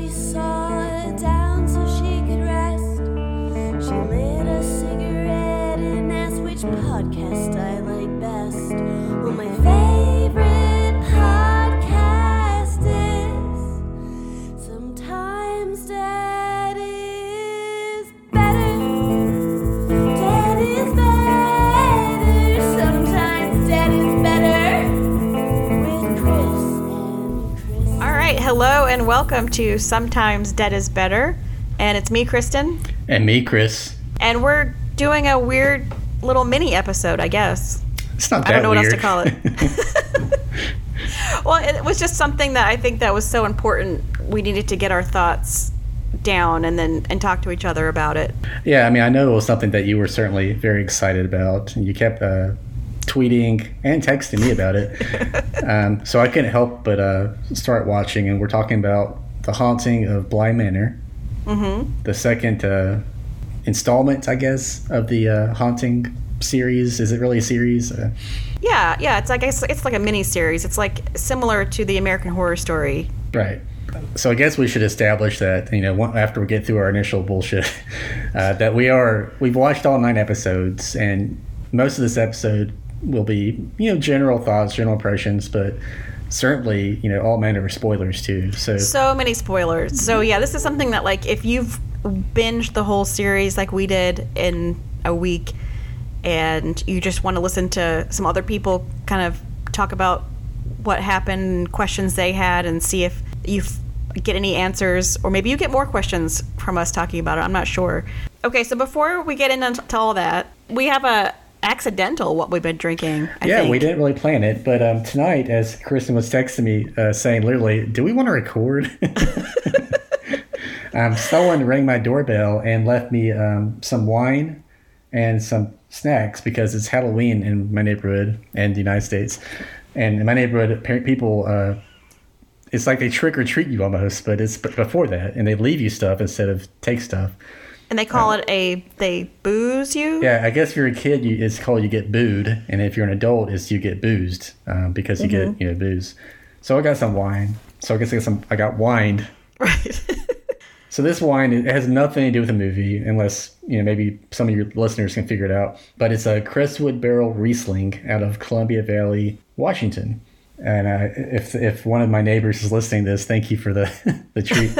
Everybody saw and welcome to Sometimes Dead is Better. And it's me, Kristen. And me, Chris. And we're doing a weird little mini episode, I guess. It's not I don't know what else to call it. Well, it was just something that I think that was so important. We needed to get our thoughts down and then and talk to each other about it. yeah, I mean, I know it was something that you were certainly very excited about. And you kept uh, tweeting and texting me about it. um, so I couldn't help but uh, start watching. And we're talking about The Haunting of Bly Manor, mm-hmm. the second uh, installment, I guess, of the uh, Haunting series. Is it really a series? Uh, Yeah, yeah, it's like it's, it's like a mini series. It's like similar to the American Horror Story. Right. So I guess we should establish that you know after we get through our initial bullshit, uh, that we are we've watched all nine episodes, and most of this episode will be you know general thoughts, general impressions, but certainly you know all manner of spoilers too. So, So many spoilers. So yeah, this is something that like if you've binged the whole series like we did in a week and you just want to listen to some other people kind of talk about what happened, questions they had and see if you get any answers or maybe you get more questions from us talking about it. I'm not sure. Okay, so before we get into all that, we have a accidental what we've been drinking. I yeah, think. we didn't really plan it, but um, tonight, as Kristen was texting me, uh, saying literally, "Do we want to record?" um, someone rang my doorbell and left me um, some wine and some snacks because it's Halloween in my neighborhood and the United States. And in my neighborhood, people, uh, it's like they trick or treat you almost, but it's before that, and they leave you stuff instead of take stuff. And they call it a they booze you. Yeah, I guess if you're a kid, you, it's called you get booed, and if you're an adult, it's you get boozed um, because you get you know booze. So I got some wine. So I guess I got some. I got wined. Right. So this wine it has nothing to do with the movie, unless you know maybe some of your listeners can figure it out. But it's a Crestwood Barrel Riesling out of Columbia Valley, Washington. And uh, if if one of my neighbors is listening to this, thank you for the the treat.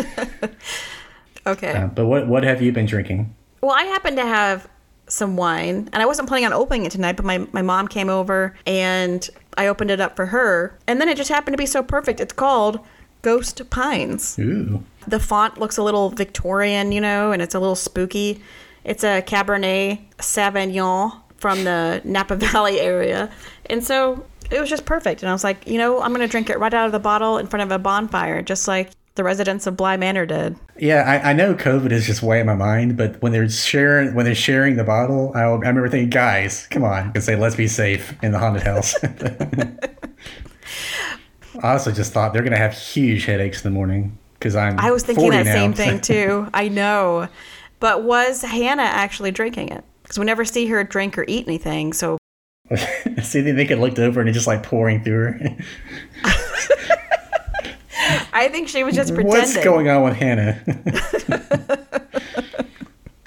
Okay. Uh, but what what have you been drinking? Well, I happen to have some wine, and I wasn't planning on opening it tonight, but my, my mom came over and I opened it up for her. And then it just happened to be so perfect. It's called Ghost Pines. Ooh, The font looks a little Victorian, you know, and it's a little spooky. It's a Cabernet Sauvignon from the Napa Valley area. And so it was just perfect. And I was like, you know, I'm going to drink it right out of the bottle in front of a bonfire, just like the residents of Bly Manor did. Yeah, I, I know COVID is just weighing my mind, but when they're sharing when they're sharing the bottle, I, I remember thinking, guys, come on, and say, let's be safe in the haunted house. I also just thought they're gonna have huge headaches in the morning because I'm. I was thinking 40 that now. same thing too. I know. But was Hannah actually drinking it? Because we never see her drink or eat anything. So See, they make it looked over and it's just like pouring through her. I think she was just pretending. What's going on with Hannah?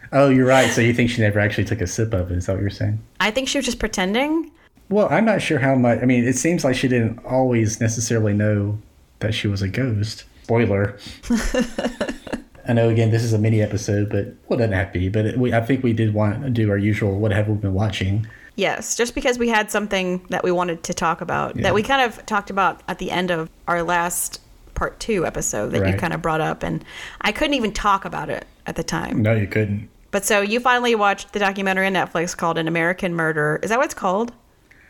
oh, you're right. So you think she never actually took a sip of it? Is that what you're saying? I think she was just pretending. Well, I'm not sure how much. I mean, it seems like she didn't always necessarily know that she was a ghost. Spoiler. I know, again, this is a mini episode, but well, it doesn't have to be. But it, we, I think we did want to do our usual "What have we been watching?" Yes, just because we had something that we wanted to talk about Yeah. that we kind of talked about at the end of our last part two episode that you kind of brought up, and I couldn't even talk about it at the time. No, you couldn't. But so you finally watched the documentary on Netflix called An American Murder. Is that what it's called?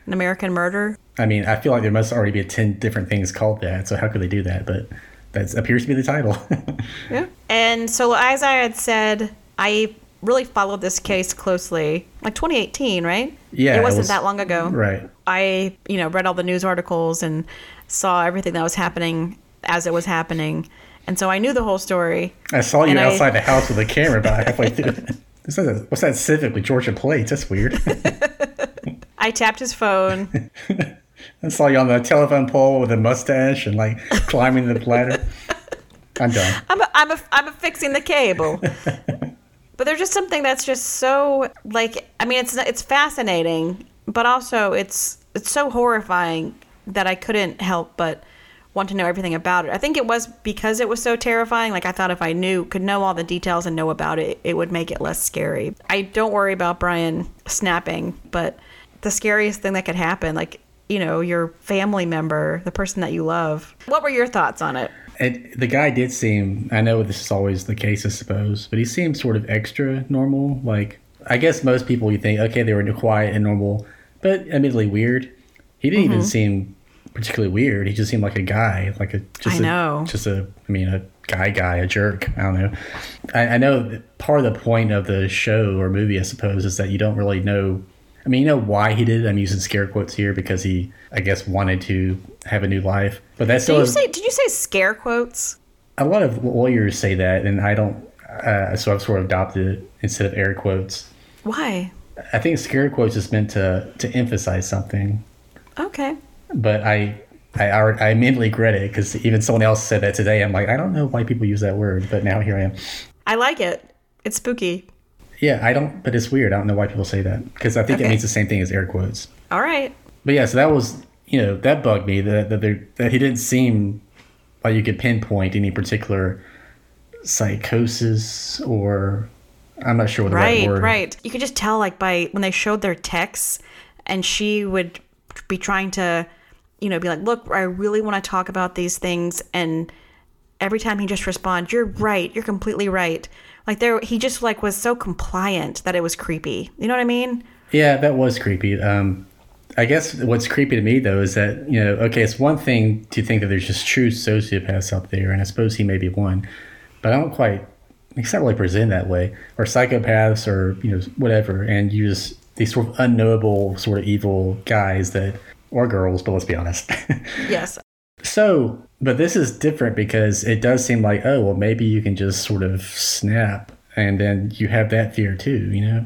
An American Murder? I mean, I feel like there must already be ten different things called that. So how could they do that? But that appears to be the title. Yeah. And so, as I had said, I really followed this case closely, like 2018, right? Yeah, It it wasn't was- that long ago. right. I, you know, read all the news articles and saw everything that was happening as it was happening. And so I knew the whole story. I saw you And I- outside the house with a camera about halfway through. This is a, what's that Civic with Georgia plates? That's weird. I tapped his phone. I saw you on the telephone pole with a mustache and like climbing the ladder. I'm done. I'm a, I'm a, I'm a fixing the cable. but there's just something that's just so like I mean it's it's fascinating, but also it's it's so horrifying that I couldn't help but want to know everything about it. I think it was because it was so terrifying. Like I thought if I knew could know all the details and know about it, it would make it less scary. I don't worry about Brian snapping, but the scariest thing that could happen, like you know, your family member, the person that you love. What were your thoughts on it? It, the guy did seem, I know this is always the case, I suppose, but he seemed sort of extra normal. Like, I guess most people you think, okay, they were quiet and normal, but admittedly weird. He didn't Mm-hmm. even seem particularly weird. He just seemed like a guy, like a just I a, know. just a, I mean, a guy guy, a jerk. I don't know. I, I know part of the point of the show or movie, I suppose, is that you don't really know. I mean, you know why he did it. I'm using scare quotes here because he, I guess, wanted to have a new life. But that's Did still you say did you say scare quotes? a lot of lawyers say that, and I don't. Uh, so I've sort of adopted it instead of air quotes. Why? I think scare quotes is meant to to emphasize something, Okay. But I I I immediately regret it because even someone else said that today. I'm like, I don't know why people use that word, but now here I am. I like it. It's spooky. Yeah, I don't, but it's weird. I don't know why people say that because I think it means the same thing as air quotes. All right. But yeah, so that was you know that bugged me that that, there, that he didn't seem like you could pinpoint any particular psychosis or I'm not sure what the right, Right, word. right. You could just tell like by when they showed their texts and she would be trying to, you know, be like, "Look, I really want to talk about these things." And every time he just respond, "You're right. You're completely right." Like there he just like was so compliant that it was creepy. You know what I mean? Yeah, that was creepy. Um, I guess what's creepy to me though is that you know, okay, it's one thing to think that there's just true sociopaths out there, and I suppose he may be one, but I don't quite. It's not really presented that way, or psychopaths, or you know, whatever, and you just these sort of unknowable, sort of evil guys that, or girls, but let's be honest. Yes. So, but this is different because it does seem like, oh, well, maybe you can just sort of snap and then you have that fear too, you know?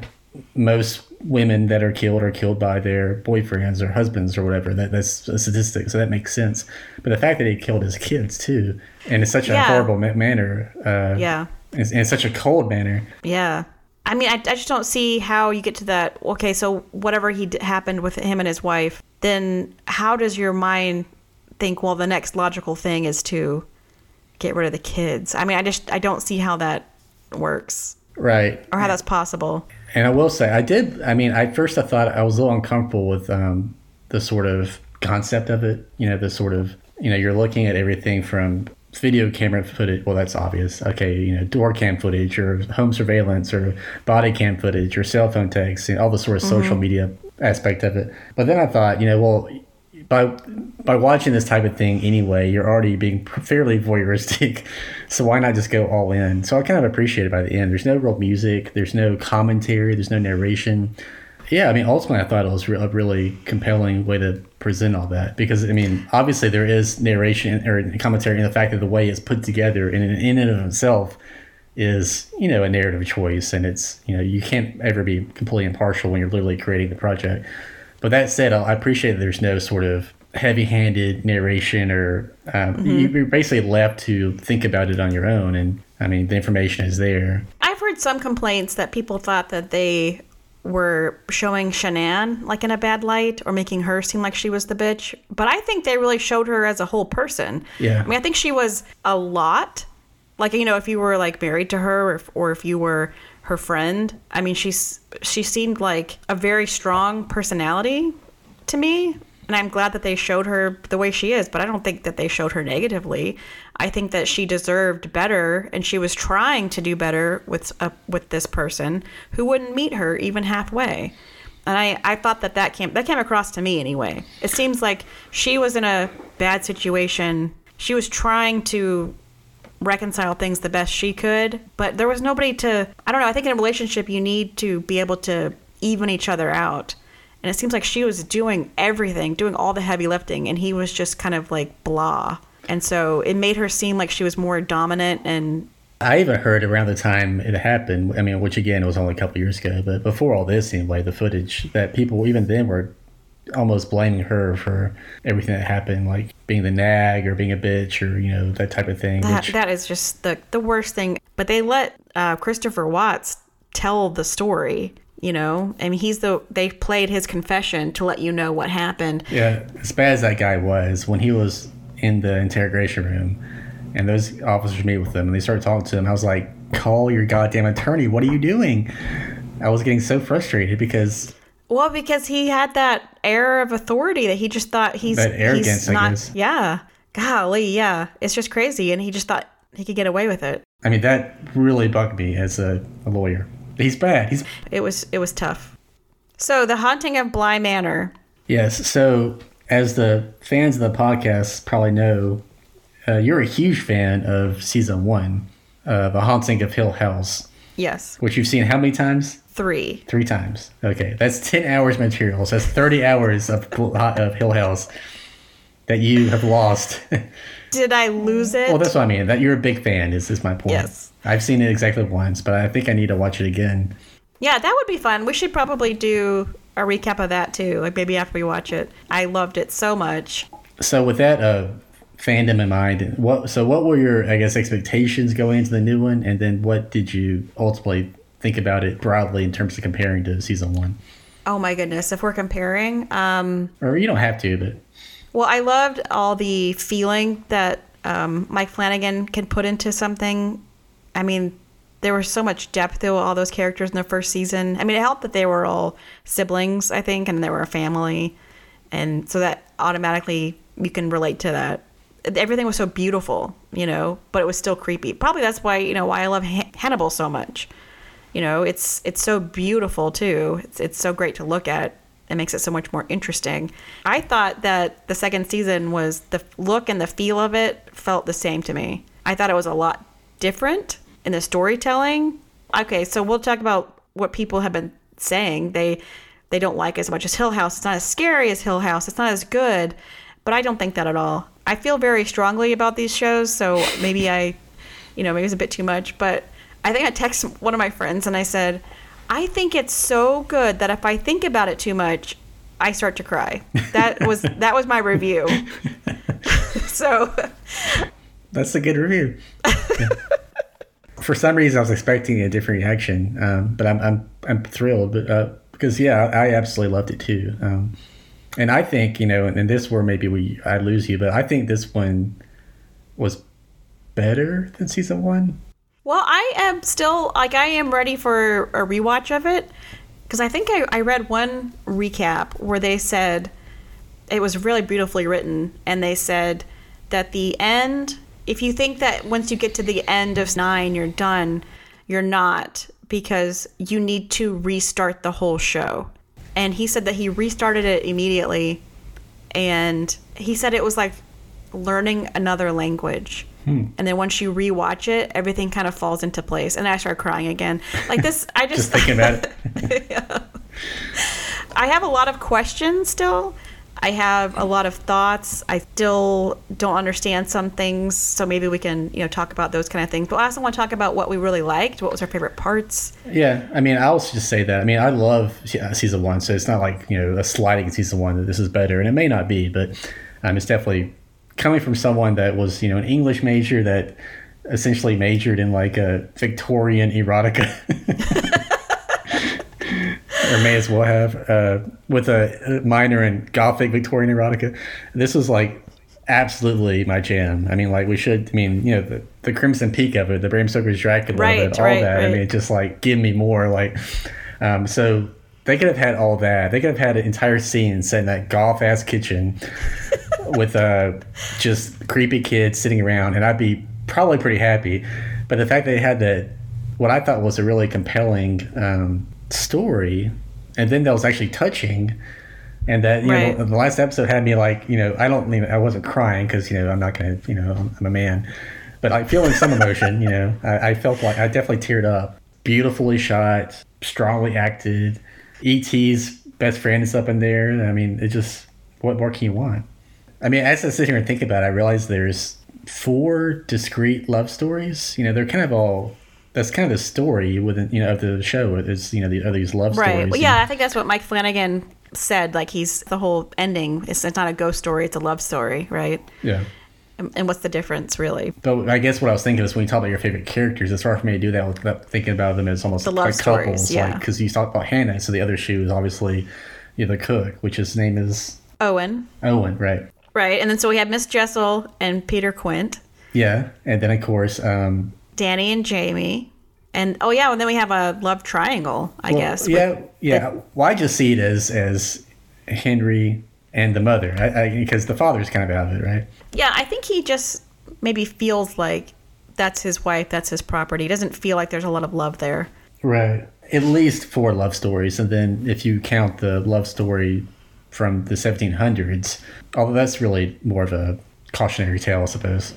Most women that are killed are killed by their boyfriends or husbands or whatever. That, that's a statistic, so that makes sense. But the fact that he killed his kids too, and in such a horrible ma- manner, uh, Yeah. in, in such a cold manner, Yeah. I mean, I, I just don't see how you get to that. Okay, so whatever he d- happened with him and his wife, then how does your mind think, well, the next logical thing is to get rid of the kids? I mean, I just I don't see how that works right? or how that's possible. And I will say, I did. I mean, at first I thought I was a little uncomfortable with um, the sort of concept of it. You know, the sort of you know, you're looking at everything from video camera footage. Well, that's obvious. Okay, you know, door cam footage or home surveillance or body cam footage or cell phone texts and all the sort of social media aspect of it. But then I thought, you know, well, by by watching this type of thing anyway, you're already being fairly voyeuristic. So why not just go all in? So I kind of appreciate it by the end. There's no real music. There's no commentary. There's no narration. Yeah, I mean, ultimately, I thought it was a really compelling way to present all that because I mean, obviously, there is narration or commentary in the fact that the way it's put together in in and of itself is you know a narrative choice, and it's you know you can't ever be completely impartial when you're literally creating the project. But that said, I appreciate that there's no sort of heavy-handed narration or um, you- you're basically left to think about it on your own. And I mean, the information is there. I've heard some complaints that people thought that they were showing Shanann like in a bad light or making her seem like she was the bitch. But I think they really showed her as a whole person. Yeah. I mean, I think she was a lot. Like you know, if you were like married to her, or if, or if you were her friend, I mean, she's she seemed like a very strong personality to me. And I'm glad that they showed her the way she is, but I don't think that they showed her negatively. I think that she deserved better, and she was trying to do better with uh, with this person who wouldn't meet her even halfway. And I, I thought that that came that came across to me anyway. It seems like she was in a bad situation. She was trying to reconcile things the best she could, but there was nobody to. I don't know. I think in a relationship you need to be able to even each other out. And it seems like she was doing everything, doing all the heavy lifting, and he was just kind of like blah. And so it made her seem like she was more dominant and I even heard around the time it happened. I mean, which again it was only a couple years ago, but before all this, anyway, the footage that people even then were almost blaming her for everything that happened, like being the nag or being a bitch or you know that type of thing. That, which- that is just the the worst thing. But they let uh, Christopher Watts tell the story. You know, I mean, he's the they played his confession to let you know what happened. Yeah, as bad as that guy was, when he was in the interrogation room and those officers meet with him and they started talking to him, I was like, call your goddamn attorney. What are you doing? I was getting so frustrated because Well, because he had that air of authority that he just thought he's That arrogance, he's I not. guess. Yeah, golly, yeah, it's just crazy, and he just thought he could get away with it. I mean that really bugged me as a, a lawyer. He's bad. He's It was it was tough. So the haunting of Bly Manor. yes. So as the fans of the podcast probably know, uh, you're a huge fan of season one of The Haunting of Hill House, Yes, which you've seen how many times? three. Three times. Okay, that's ten hours material. So that's thirty hours of of Hill House that you have lost. Did I lose it? well, that's what I mean. That you're a big fan is is my point. Yes. I've seen it exactly once, but I think I need to watch it again. yeah, that would be fun. We should probably do a recap of that too, like maybe after we watch it. I loved it so much. So with that uh, fandom in mind, what so what were your I guess expectations going into the new one, and then what did you ultimately think about it broadly in terms of comparing to season one? Oh my goodness, if we're comparing, um, Or you don't have to, but Well, I loved all the feeling that um, Mike Flanagan can put into something. I mean, there was so much depth to all those characters in the first season. I mean, it helped that they were all siblings, I think, and they were a family. And so that automatically you can relate to that. Everything was so beautiful, you know, but it was still creepy. Probably that's why, you know, why I love Han- Hannibal so much. You know, it's it's so beautiful too. It's it's so great to look at. It makes it so much more interesting. I thought that the second season was the look and the feel of it felt the same to me. I thought it was a lot different in the storytelling. Okay, so we'll talk about what people have been saying. They they don't like as much as Hill House. It's not as scary as Hill House. It's not as good, but I don't think that at all. I feel very strongly about these shows, so maybe I, you know, maybe it's a bit too much, but I think I texted one of my friends and I said, I think it's so good that if I think about it too much, I start to cry. That was that was my review. so That's a good review. Yeah. For some reason, I was expecting a different reaction, um, but I'm I'm I'm thrilled. But uh, because yeah, I absolutely loved it too. Um, and I think you know, and this where maybe we I lose you, but I think this one was better than season one. Well, I am still like I am ready for a rewatch of it because I think I, I read one recap where they said it was really beautifully written, and they said that the end. If you think that once you get to the end of nine, you're done, you're not because you need to restart the whole show. And he said that he restarted it immediately, and he said it was like learning another language. Hmm. And then once you rewatch it, everything kind of falls into place. And I started crying again. Like this, I just, Just thinking about it. I have a lot of questions still. I have a lot of thoughts. I still don't understand some things, so maybe we can, you know, talk about those kind of things. But I also want to talk about what we really liked. What was our favorite parts? Yeah, I mean, I'll just say that. I mean, I love uh, season one, so it's not like you know a sliding season one that this is better, and it may not be, but um, it's definitely coming from someone that was you know an English major that essentially majored in like a Victorian erotica, or may as well have uh, with a minor in Gothic Victorian erotica. This was like absolutely my jam. I mean, like we should. I mean, you know, the, the Crimson Peak of it, the Bram Stoker's Dracula, Right, of it, all right, that. I mean, just like give me more. Like, um, so they could have had all that. They could have had an entire scene set in that golf ass kitchen with uh, just creepy kids sitting around, and I'd be probably pretty happy. But the fact they had that, what I thought was a really compelling um, story, and then that was actually touching. And that you Right. know, the last episode had me like, you know, I don't, even, I wasn't crying because you know I'm not gonna, you know, I'm, I'm a man, but I feeling some emotion. You know, I, I felt like I definitely teared up. Beautifully shot, strongly acted. E.T.'s best friend is up in there. I mean, it just what more can you want? I mean, as I sit here and think about it, I realize there's four discrete love stories. You know, they're kind of all. That's kind of the story within you know of the show is you know the, are these love Right. stories. Well, yeah, I think that's what Mike Flanagan said, like he's the whole ending. It's, it's not a ghost story; it's a love story, right? Yeah. And, and what's the difference, really? But I guess what I was thinking is when you talk about your favorite characters, it's hard for me to do that without thinking about them as almost The love like stories, couples. yeah. Because you talk about Hannah, so the other shoe is obviously you know, the cook, which his name is Owen, Owen, right? right? And then so we have Miss Jessel and Peter Quint, Yeah. And then, of course, um, Danny and Jamie, and oh yeah, and then we have a love triangle, I well, guess. with- Yeah. Yeah. well, I just see it as, as Henry and the mother, I, I, because the father's kind of out of it, right? Yeah, I think he just maybe feels like that's his wife, that's his property. He doesn't feel like there's a lot of love there. Right. At least four love stories. And then if you count the love story from the 1700s, although that's really more of a cautionary tale, I suppose.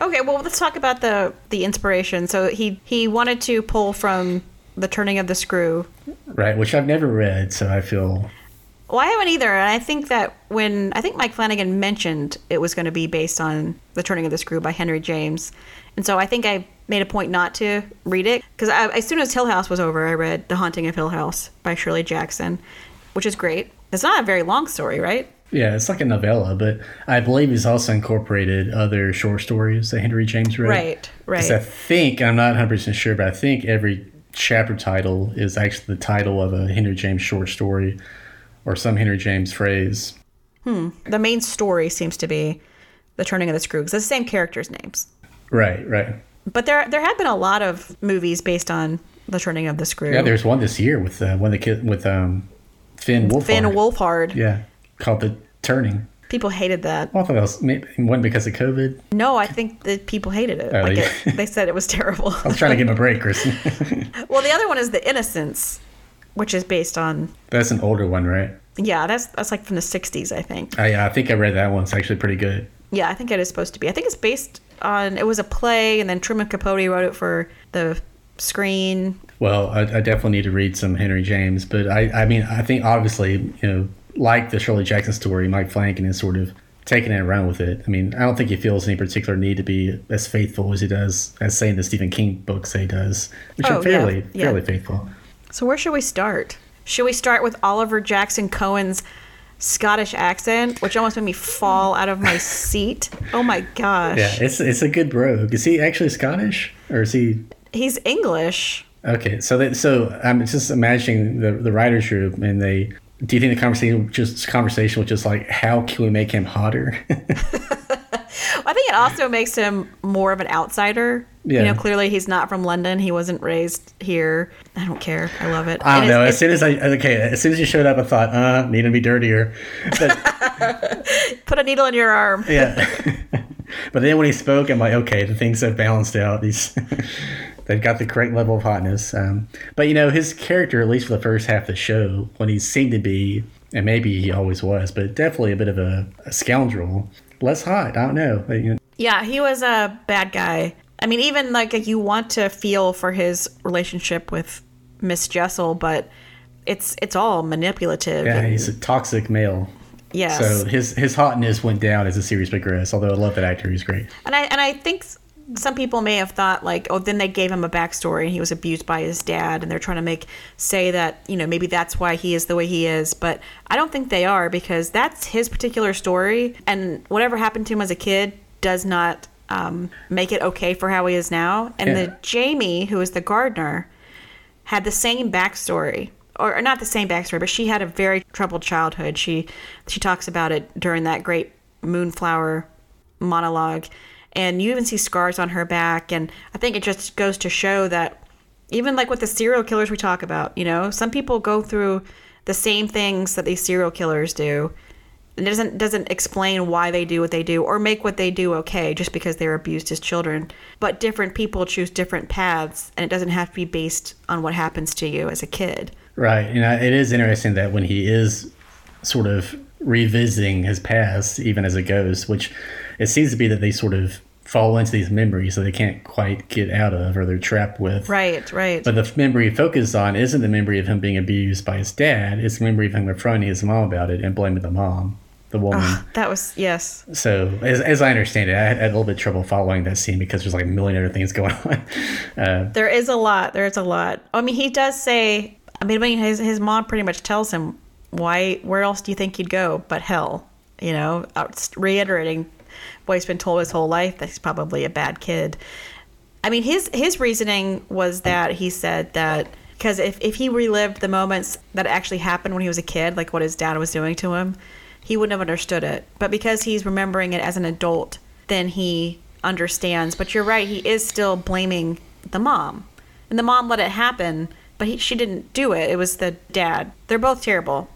Okay, well let's talk about the the inspiration. So he he wanted to pull from the turning of the screw. Right. Which I've never read, so I feel. Well, I haven't either, and I think that when I think Mike Flanagan mentioned it was going to be based on the turning of the screw by Henry James, and so I think I made a point not to read it because as soon as Hill House was over, I read The Haunting of Hill House by Shirley Jackson, which is great. It's not a very long story, right? Yeah, it's like a novella, but I believe he's also incorporated other short stories that Henry James wrote. Right, 'Cause I think, I'm not 100% sure, but I think every chapter title is actually the title of a Henry James short story or some Henry James phrase. Hmm. The main story seems to be the turning of the screw because it's the same characters' names. Right, right. But there there have been a lot of movies based on the turning of the screw. Yeah, there's one this year with uh, one of the kid with um, Finn Wolfhard. Finn Wolfhard. Yeah, called the Turning. People hated that. Well, I thought that was maybe one because of COVID. No, I think that people hated it. Oh, like yeah. it, they said it was terrible. I was trying to give him a break, Kristen. well, the other one is The Innocents, which is based on That's an older one, right? yeah, that's that's like from the '60s, I think. Oh, I, I think I read that one. It's actually pretty good. Yeah, I think it is supposed to be. I think it's based on it was a play, and then Truman Capote wrote it for the screen. Well, I, I definitely need to read some Henry James, but I, I mean, I think obviously, you know, like the Shirley Jackson story, Mike Flanagan is sort of taking it around with it. I mean, I don't think he feels any particular need to be as faithful as he does, as saying the Stephen King books say he does, which Oh, are fairly, yeah. fairly faithful. So where should we start? Should we start with Oliver Jackson Cohen's Scottish accent, which almost made me fall out of my seat? Oh my gosh. Yeah, it's it's a good brogue. Is he actually Scottish, or is he? He's English. Okay, so that so I'm just imagining the the writers room, and they. Do you think the conversation just conversation was just like how can we make him hotter? I think it also makes him more of an outsider. Yeah. You know, clearly he's not from London. He wasn't raised here. I don't care. I love it. I don't And know. it's- As soon as I okay, as soon as you showed up, I thought, uh, need to be dirtier. But put a needle in your arm. yeah. but then when he spoke, I'm like, okay, the things have balanced out. These they've got the correct level of hotness. Um, but you know, his character, at least for the first half of the show, when he seemed to be, and maybe he always was, but definitely a bit of a, a scoundrel. Less hot. I don't know. But, you know. Yeah, he was a bad guy. I mean, even like you want to feel for his relationship with Miss Jessel, but it's it's all manipulative. Yeah, and- he's a toxic male. yes. So his his hotness went down as the series progressed. Although I love that actor; he's great. And I and I think some people may have thought like, oh, then they gave him a backstory and he was abused by his dad, and they're trying to make say that you know maybe that's why he is the way he is. But I don't think they are because that's his particular story, and whatever happened to him as a kid does not um, make it okay for how he is now. And Yeah. the Jamie, who is the gardener, had the same backstory or or not the same backstory but she had a very troubled childhood she she talks about it during that great moonflower monologue and you even see scars on her back and i think it just goes to show that even like with the serial killers we talk about you know some people go through the same things that these serial killers do And it doesn't doesn't explain why they do what they do or make what they do okay just because they were abused as children. But different people choose different paths, and it doesn't have to be based on what happens to you as a kid. Right. You know, it is interesting that when he is sort of revisiting his past, even as a ghost, which it seems to be that they sort of fall into these memories that they can't quite get out of or they're trapped with. Right, right. But the memory he focused on isn't the memory of him being abused by his dad, it's the memory of him confronting his mom about it and blaming the mom, the woman. that was yes. So, as, as I understand it, I had, I had a little bit of trouble following that scene because there's like a million other things going on. Uh, There is a lot. There is a lot. I mean, he does say. I mean, his his mom pretty much tells him why? Where else do you think he'd go but hell? You know, reiterating he's been told his whole life that he's probably a bad kid. I mean, his his reasoning was that he said that because if, if he relived the moments that actually happened when he was a kid, like what his dad was doing to him, he wouldn't have understood it. But because he's remembering it as an adult, then he understands. But you're right, he is still blaming the mom. And the mom let it happen, but he, she didn't do it. It was the dad. They're both terrible.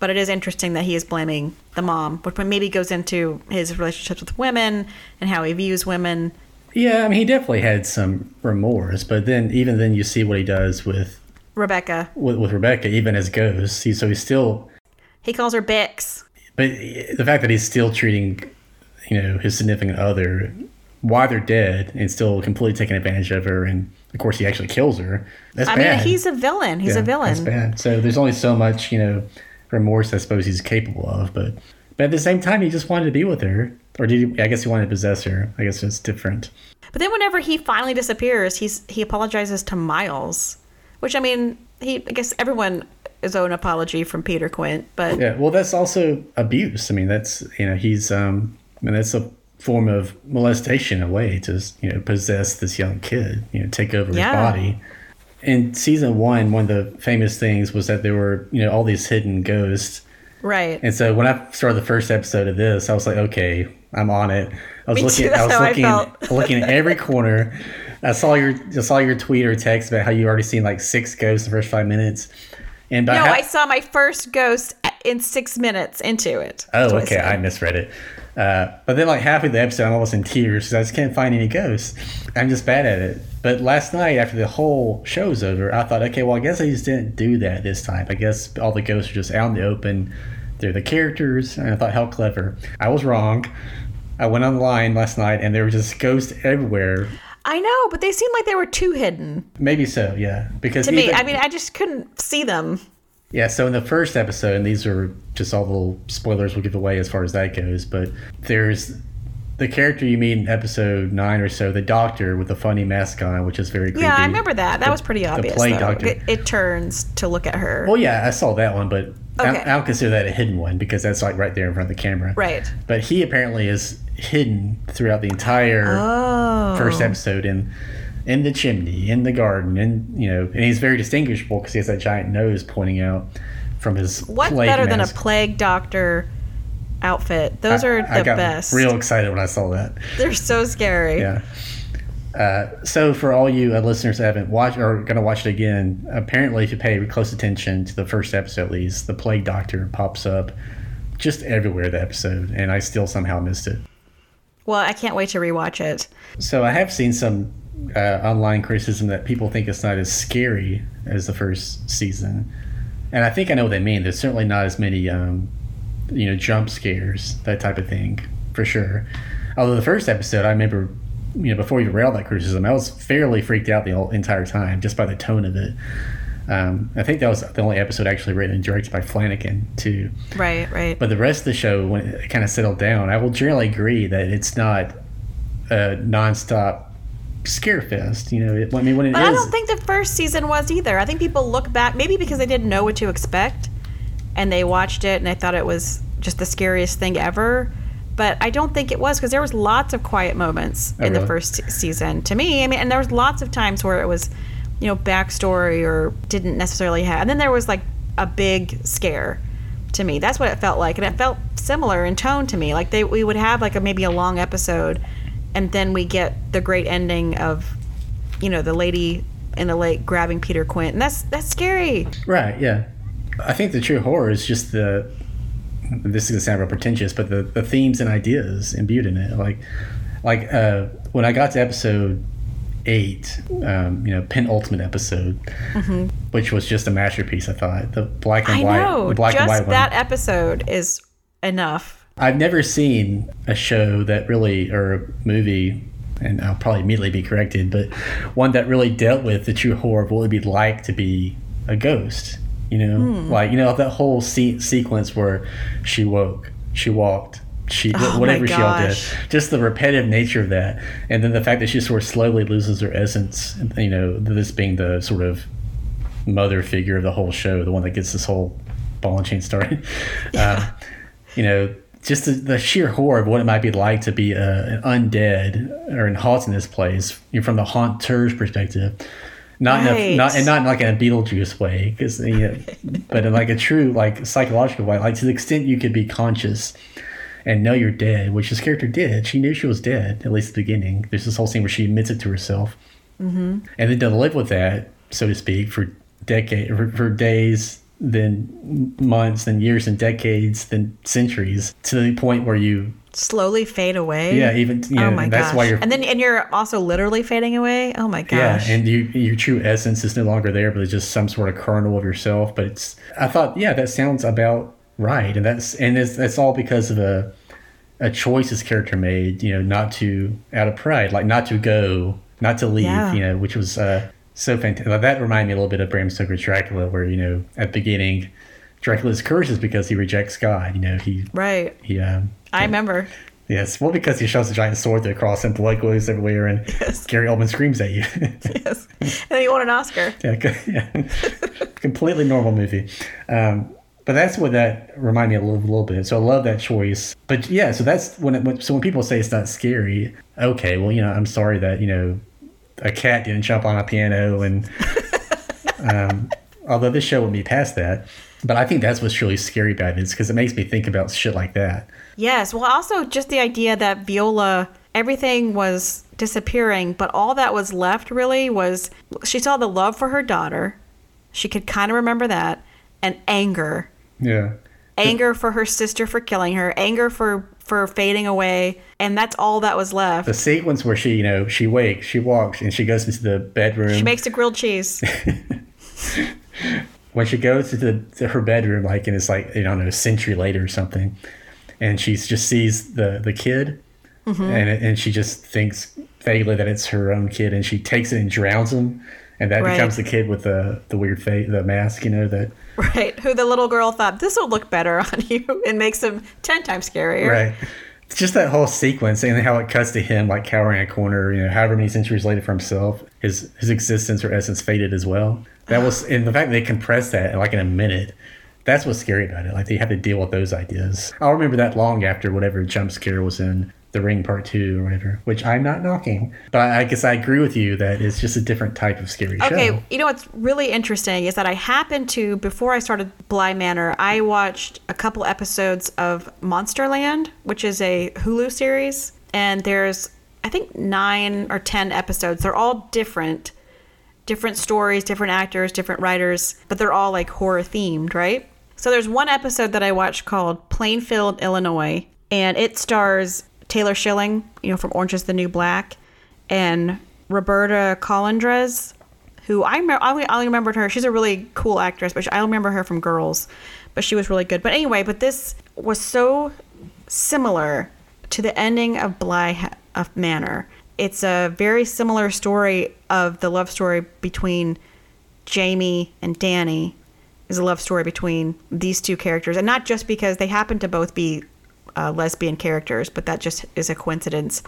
But it is interesting that he is blaming the mom, which maybe goes into his relationships with women and how he views women. Yeah, I mean, he definitely had some remorse, but then even then, you see what he does with Rebecca, with, with Rebecca, even as ghosts. He, so he's still, he calls her Bix. but eh, the fact that he's still treating, you know, his significant other while they're dead and still completely taking advantage of her, and of course he actually kills her. That's I bad. mean, he's a villain. He's Yeah, a villain. That's bad. So there's only so much, you know, remorse I suppose he's capable of, but but at the same time, he just wanted to be with her, or did he? I guess he wanted to possess her. I guess it's different. But then whenever he finally disappears, he's he apologizes to Miles, which I mean, he I guess everyone is owed an apology from Peter Quint, but Yeah. Well, that's also abuse. I mean, that's you know, he's um, I mean, that's a form of molestation in a way to you know possess this young kid, you know, take over Yeah. his body. In season one, one of the famous things was that there were you know all these hidden ghosts. right. And so when I started the first episode of this, I was like, okay, I'm on it. I was Me looking, too, I was how I looking, looking at every corner. I saw your, I saw your tweet or text about how you already seen like six ghosts in the first five minutes. And by no, half- I saw my first ghost in six minutes into it. Oh, okay. I misread it. Uh, but then like half of the episode, I'm almost in tears because I just can't find any ghosts. I'm just bad at it. But last night, after the whole show's over, I thought, okay, well, I guess I just didn't do that this time. I guess all the ghosts are just out in the open. They're the characters, and I thought, how clever. I was wrong. I went online last night, and there were just ghosts everywhere. I know, but they seemed like they were too hidden Maybe so, yeah. Because to me. I mean, I just couldn't see them. Yeah, so in the first episode, and these are just all the little spoilers we'll give away as far as that goes, but there's the character you meet in episode nine or so, the doctor with the funny mask on, which is very creepy. Yeah, I remember that. That The- was pretty the obvious. plague though. doctor. It, it turns to look at her. Well, yeah, I saw that one, but I, Okay. I don't consider that a hidden one because that's like right there in front of the camera. Right. But he apparently is hidden throughout the entire Oh. first episode in in the chimney, in the garden, and you know, and he's very distinguishable because he has that giant nose pointing out from his What's better than a plague doctor outfit? Those are I- I the got best. Real excited when I saw that. They're so scary. Yeah. Uh, so for all you uh, listeners that haven't watched or going to watch it again, apparently if you pay close attention to the first episode at least, the plague doctor pops up just everywhere the episode, and I still somehow missed it. Well, I can't wait to rewatch it. So I have seen some uh, online criticism that people think it's not as scary as the first season, and I think I know what they mean. There's certainly not as many, um, you know, jump scares, that type of thing, for sure. Although the first episode, I remember, you know, before you read all that criticism, I was fairly freaked out the whole entire time just by the tone of it. Um, I think that was the only episode actually written and directed by Flanagan too. Right, right. But the rest of the show, when it kind of settled down, I will generally agree that it's not a nonstop scare fest. You know, it, I mean, when it is, But I don't think the first season was either. I think people look back, maybe because they didn't know what to expect and they watched it and they thought it was just the scariest thing ever. But I don't think it was because there was lots of quiet moments Oh, in the first season. To me, I mean, and there was lots of times where it was, you know, backstory or didn't necessarily have. And then there was like a big scare to me. That's what it felt like, and it felt similar in tone to me. Like they, we would have like a maybe a long episode, and then we get the great ending of you know, the lady in the lake grabbing Peter Quint. And that's that's scary. right? Yeah, I think the true horror is just the. This is gonna sound real pretentious, but the, the themes and ideas imbued in it, like, like uh, when I got to episode eight, um, you know, penultimate episode, which was just a masterpiece. I thought the black and Mm-hmm. I white, know. the black Just and white one. that episode is enough. I've never seen a show that really, or a movie, and I'll probably immediately be corrected, but one that really dealt with the true horror of what it would be like to be a ghost. You know, Hmm. like you know that whole se- sequence where she woke, she walked, she Oh whatever she all did. Just the repetitive nature of that, and then the fact that she sort of slowly loses her essence. You know, this being the sort of mother figure of the whole show, the one that gets this whole ball and chain story. Uh, you know, just the, the, sheer horror of what it might be like to be a, an undead or in haunts in this place you know, from the haunter's perspective. Not right. in a, not and not in like in a Beetlejuice way, because you know, but in like a true like psychological way, like to the extent you could be conscious and know you're dead, which this character did. She knew she was dead at least at the beginning. There's this whole scene where she admits it to herself, mm-hmm. and then to live with that, so to speak, for decade for, for days then months, then years, and decades, then centuries, to the point where you slowly fade away. Yeah, even you know, oh my that's gosh. why you're and then and you're also literally fading away. Oh my gosh. Yeah, and you, your true essence is no longer there, but it's just some sort of kernel of yourself. But it's I thought, yeah, that sounds about right, and that's and it's that's all because of a a choice this character made. You know, not to out of pride, like not to go, not to leave. Yeah. You know, which was. uh so fantastic. That reminded me a little bit of Bram Stoker's Dracula, where you know at the beginning, Dracula's curse is because he rejects God. You know he right. He um, I remember. Yes, well, because he shoves a giant sword through the cross and blood goes everywhere, and yes. Gary Oldman screams at you. yes, and he won an Oscar. Yeah, yeah. completely normal movie. Um, but that's what that reminded me a little, little bit. So I love that choice. But yeah, so that's when it, so when people say it's not scary, okay, well, you know, I'm sorry that you know a cat didn't jump on a piano and um, although this show would be past that but i think that's what's really scary about it is because it makes me think about shit like that. Yes. Well also just the idea that viola everything was disappearing but all that was left really was she saw the love for her daughter. She could kind of remember that. And anger. Yeah. Anger for her sister for killing her. Anger for for fading away, and that's all that was left. The sequence where she, you know, she wakes, she walks, and she goes into the bedroom. She makes a grilled cheese. when she goes to, the, to her bedroom, like, and it's like, you know, a century later or something, and she just sees the the kid, mm-hmm. and and she just thinks vaguely that it's her own kid, and she takes it and drowns him, and that right. becomes the kid with the the weird face, the mask, you know, that Right. Who the little girl thought this will look better on you and makes him 10 times scarier. Right. It's just that whole sequence and how it cuts to him like cowering in a corner, you know, however many centuries later for himself, his his existence or essence faded as well. That was and the fact they compressed that like in a minute. That's what's scary about it. Like they have to deal with those ideas. I'll remember that long after whatever jump scare was in the Ring Part Two or whatever, which I'm not knocking. But I guess I agree with you that it's just a different type of scary okay, show. Okay, you know what's really interesting is that I happened to before I started Bly Manor, I watched a couple episodes of Monsterland, which is a Hulu series, and there's I think nine or ten episodes. They're all different, different stories, different actors, different writers, but they're all like horror themed, right? So there's one episode that I watched called Plainfield, Illinois, and it stars Taylor Schilling, you know, from Orange is the New Black, and Roberta Colindrez, who I, me- I only remembered her. She's a really cool actress, but I remember her from Girls, but she was really good. But anyway, but this was so similar to the ending of Bly of Manor. It's a very similar story of the love story between Jamie and Danny is a love story between these two characters, and not just because they happen to both be uh, lesbian characters, but that just is a coincidence.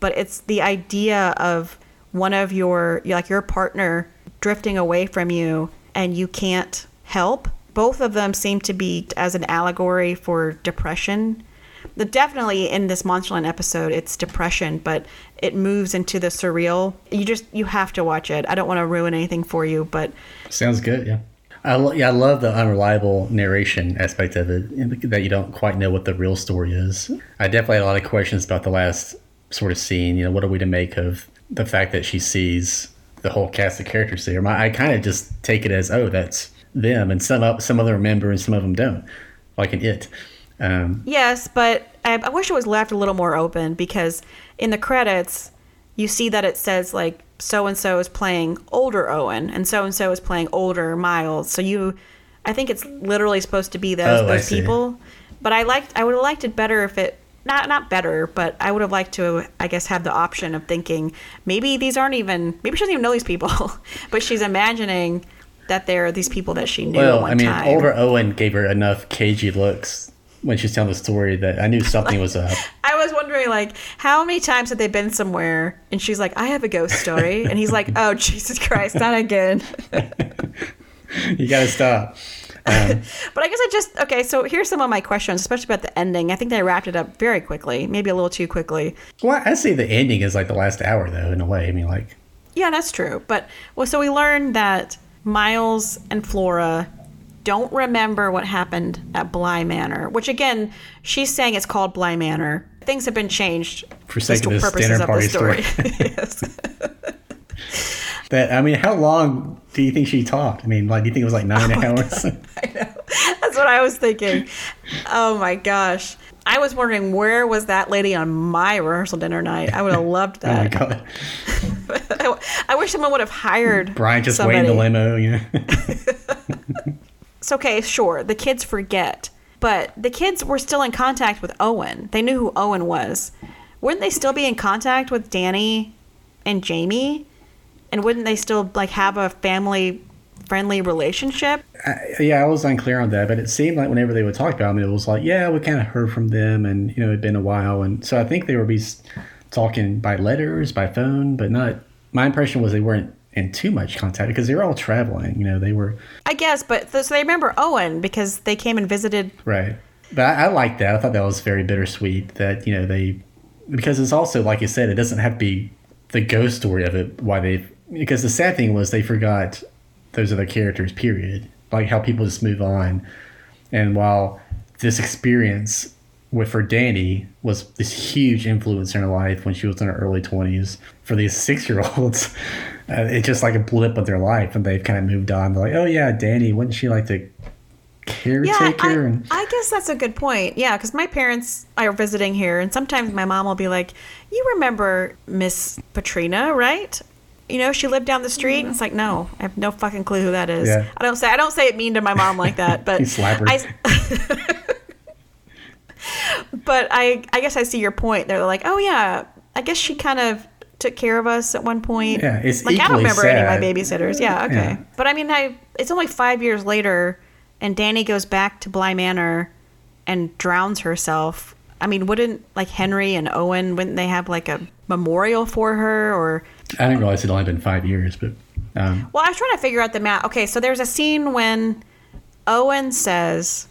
But it's the idea of one of your like your partner drifting away from you and you can't help. Both of them seem to be as an allegory for depression. The, definitely in this Monsterland episode, it's depression, but it moves into the surreal. You just you have to watch it. I don't want to ruin anything for you, but sounds good. Yeah. I yeah, I love the unreliable narration aspect of it, that you don't quite know what the real story is. I definitely had a lot of questions about the last sort of scene. You know, what are we to make of the fact that she sees the whole cast of characters there? My, I kind of just take it as, oh, that's them, and some of, some of them remember and some of them don't, like an it. Um, yes, but I, I wish it was left a little more open because in the credits, you see that it says like so and so is playing older Owen and so and so is playing older Miles. So you, I think it's literally supposed to be those oh, those people. But I liked I would have liked it better if it not not better, but I would have liked to I guess have the option of thinking maybe these aren't even maybe she doesn't even know these people, but she's imagining that there are these people that she knew. Well, I mean, time. older Owen gave her enough cagey looks when she's telling the story that I knew something was up. I was wondering, like, how many times have they been somewhere? And she's like, I have a ghost story. And he's like, oh, Jesus Christ, not again. you got to stop. Um, But I guess I just okay. So here's some of my questions, especially about the ending. I think they wrapped it up very quickly, maybe a little too quickly. well, I say the ending is like the last hour, though, in a way. I mean, like, Yeah, that's true. But well, so we learned that Miles and Flora don't remember what happened at Bly Manor, which again, she's saying it's called Bly Manor. Things have been changed For sake the of this purposes dinner of party the story. story. yes. that. I mean, how long do you think she talked? I mean, like, do you think it was like nine Oh hours? God. I know. That's what I was thinking. Oh my gosh. I was wondering where was that lady on my rehearsal dinner night? I would have loved that. oh my god, I, I wish someone would have hired Brian just somebody. waiting the limo, you know. It's okay, sure. The kids forget, but the kids were still in contact with Owen. They knew who Owen was. Wouldn't they still be in contact with Danny and Jamie? And wouldn't they still like have a family friendly relationship? yeah, I was unclear on that, but it seemed like whenever they would talk about him, it was like, yeah, we kind of heard from them, and you know, it'd been a while, and so I think they would be talking by letters, by phone, but not. My impression was they weren't in too much contact because they were all traveling. You know, they were I guess, but so they remember Owen because they came and visited. right. But I, I like that. I thought that was very bittersweet. That you know they because it's also like you said, it doesn't have to be the ghost story of it. Why they because the sad thing was they forgot those other characters. Period. Like how people just move on. And while this experience with for Danny was this huge influence in her life when she was in her early twenties, for these six year olds, uh, it's just like a blip of their life, and they've kind of moved on. They're like, oh yeah, Danny, wouldn't she like to Yeah, caretaker? I, and I guess that's a good point. Yeah, because my parents are visiting here, and sometimes my mom will be like, "You remember Miss Patrina, right? You know, she lived down the street." And it's like, no, I have no fucking clue who that is. Yeah. I don't say I don't say it mean to my mom like that, but. I, but I I guess I see your point. They're like, oh yeah, I guess she kind of took care of us at one point. Yeah, it's like I don't remember any of my babysitters. Yeah, okay. Yeah. But I mean, I it's only five years later, and Danny goes back to Bly Manor and drowns herself. I mean, wouldn't like Henry and Owen? Wouldn't they have like a memorial for her or? I didn't realize it'd only been five years, but um, Well, I was trying to figure out the math. Okay, so there's a scene when Owen says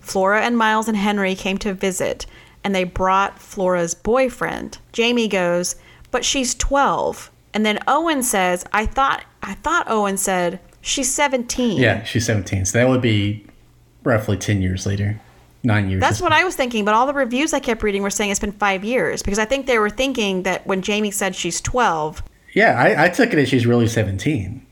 Flora and Miles and Henry came to visit and they brought Flora's boyfriend. Jamie goes, "But she's 12." And then Owen says, "I thought I thought Owen said she's 17." yeah, she's seventeen, so that would be roughly ten years later, nine years. That's what I was thinking, but all the reviews I kept reading were saying it's been 5 years because I think they were thinking that when Jamie said she's 12, Yeah, I, I took it as she's really seventeen.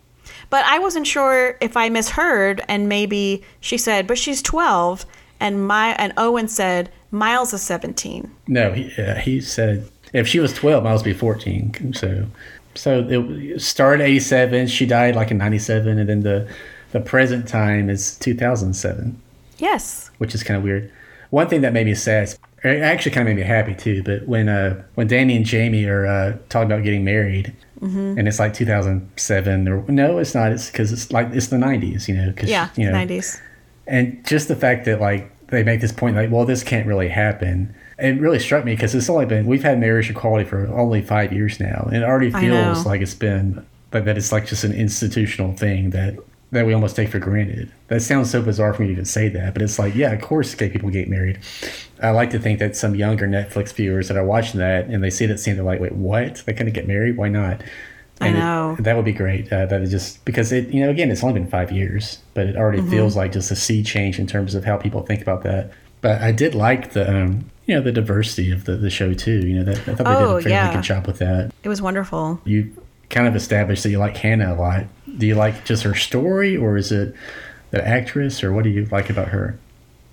But I wasn't sure if I misheard, and maybe she said, "But she's 12," and my and Owen said, "Miles is 17." No, he uh, he said if she was twelve, I was be fourteen. So, so it started eighty seven. She died like in ninety seven, and then the the present time is two thousand seven, Yes. which is kind of weird. One thing that made me sad, it actually kind of made me happy too. But when uh when Danny and Jamie are uh, talking about getting married. Mm-hmm. And it's like 2007 or no, it's not. It's because it's like it's the 90s, you know. Cause, Yeah. you know, 90s. and just the fact that like they make this point like well this can't really happen it really struck me because it's only been we've had marriage equality for only five years now and it already feels like it's been like that it's like just an institutional thing that that we almost take for granted that sounds so bizarre for me to even say that but it's like yeah of course gay people get married i like to think that some younger netflix viewers that are watching that and they see that scene they're like wait what they couldn't get married why not I And it- know. that would be great. Uh, that it just because it, you know, again, it's only been five years, but it Mm-hmm. already feels like just a sea change in terms of how people think about that. But I did like the, um, you know, the diversity of the, the show too. You know, that I thought they did Oh, a fairly yeah. good job with that. It was wonderful. You kind of established that you like Hannah a lot. Do you like just her story, or is it the actress, or what do you like about her?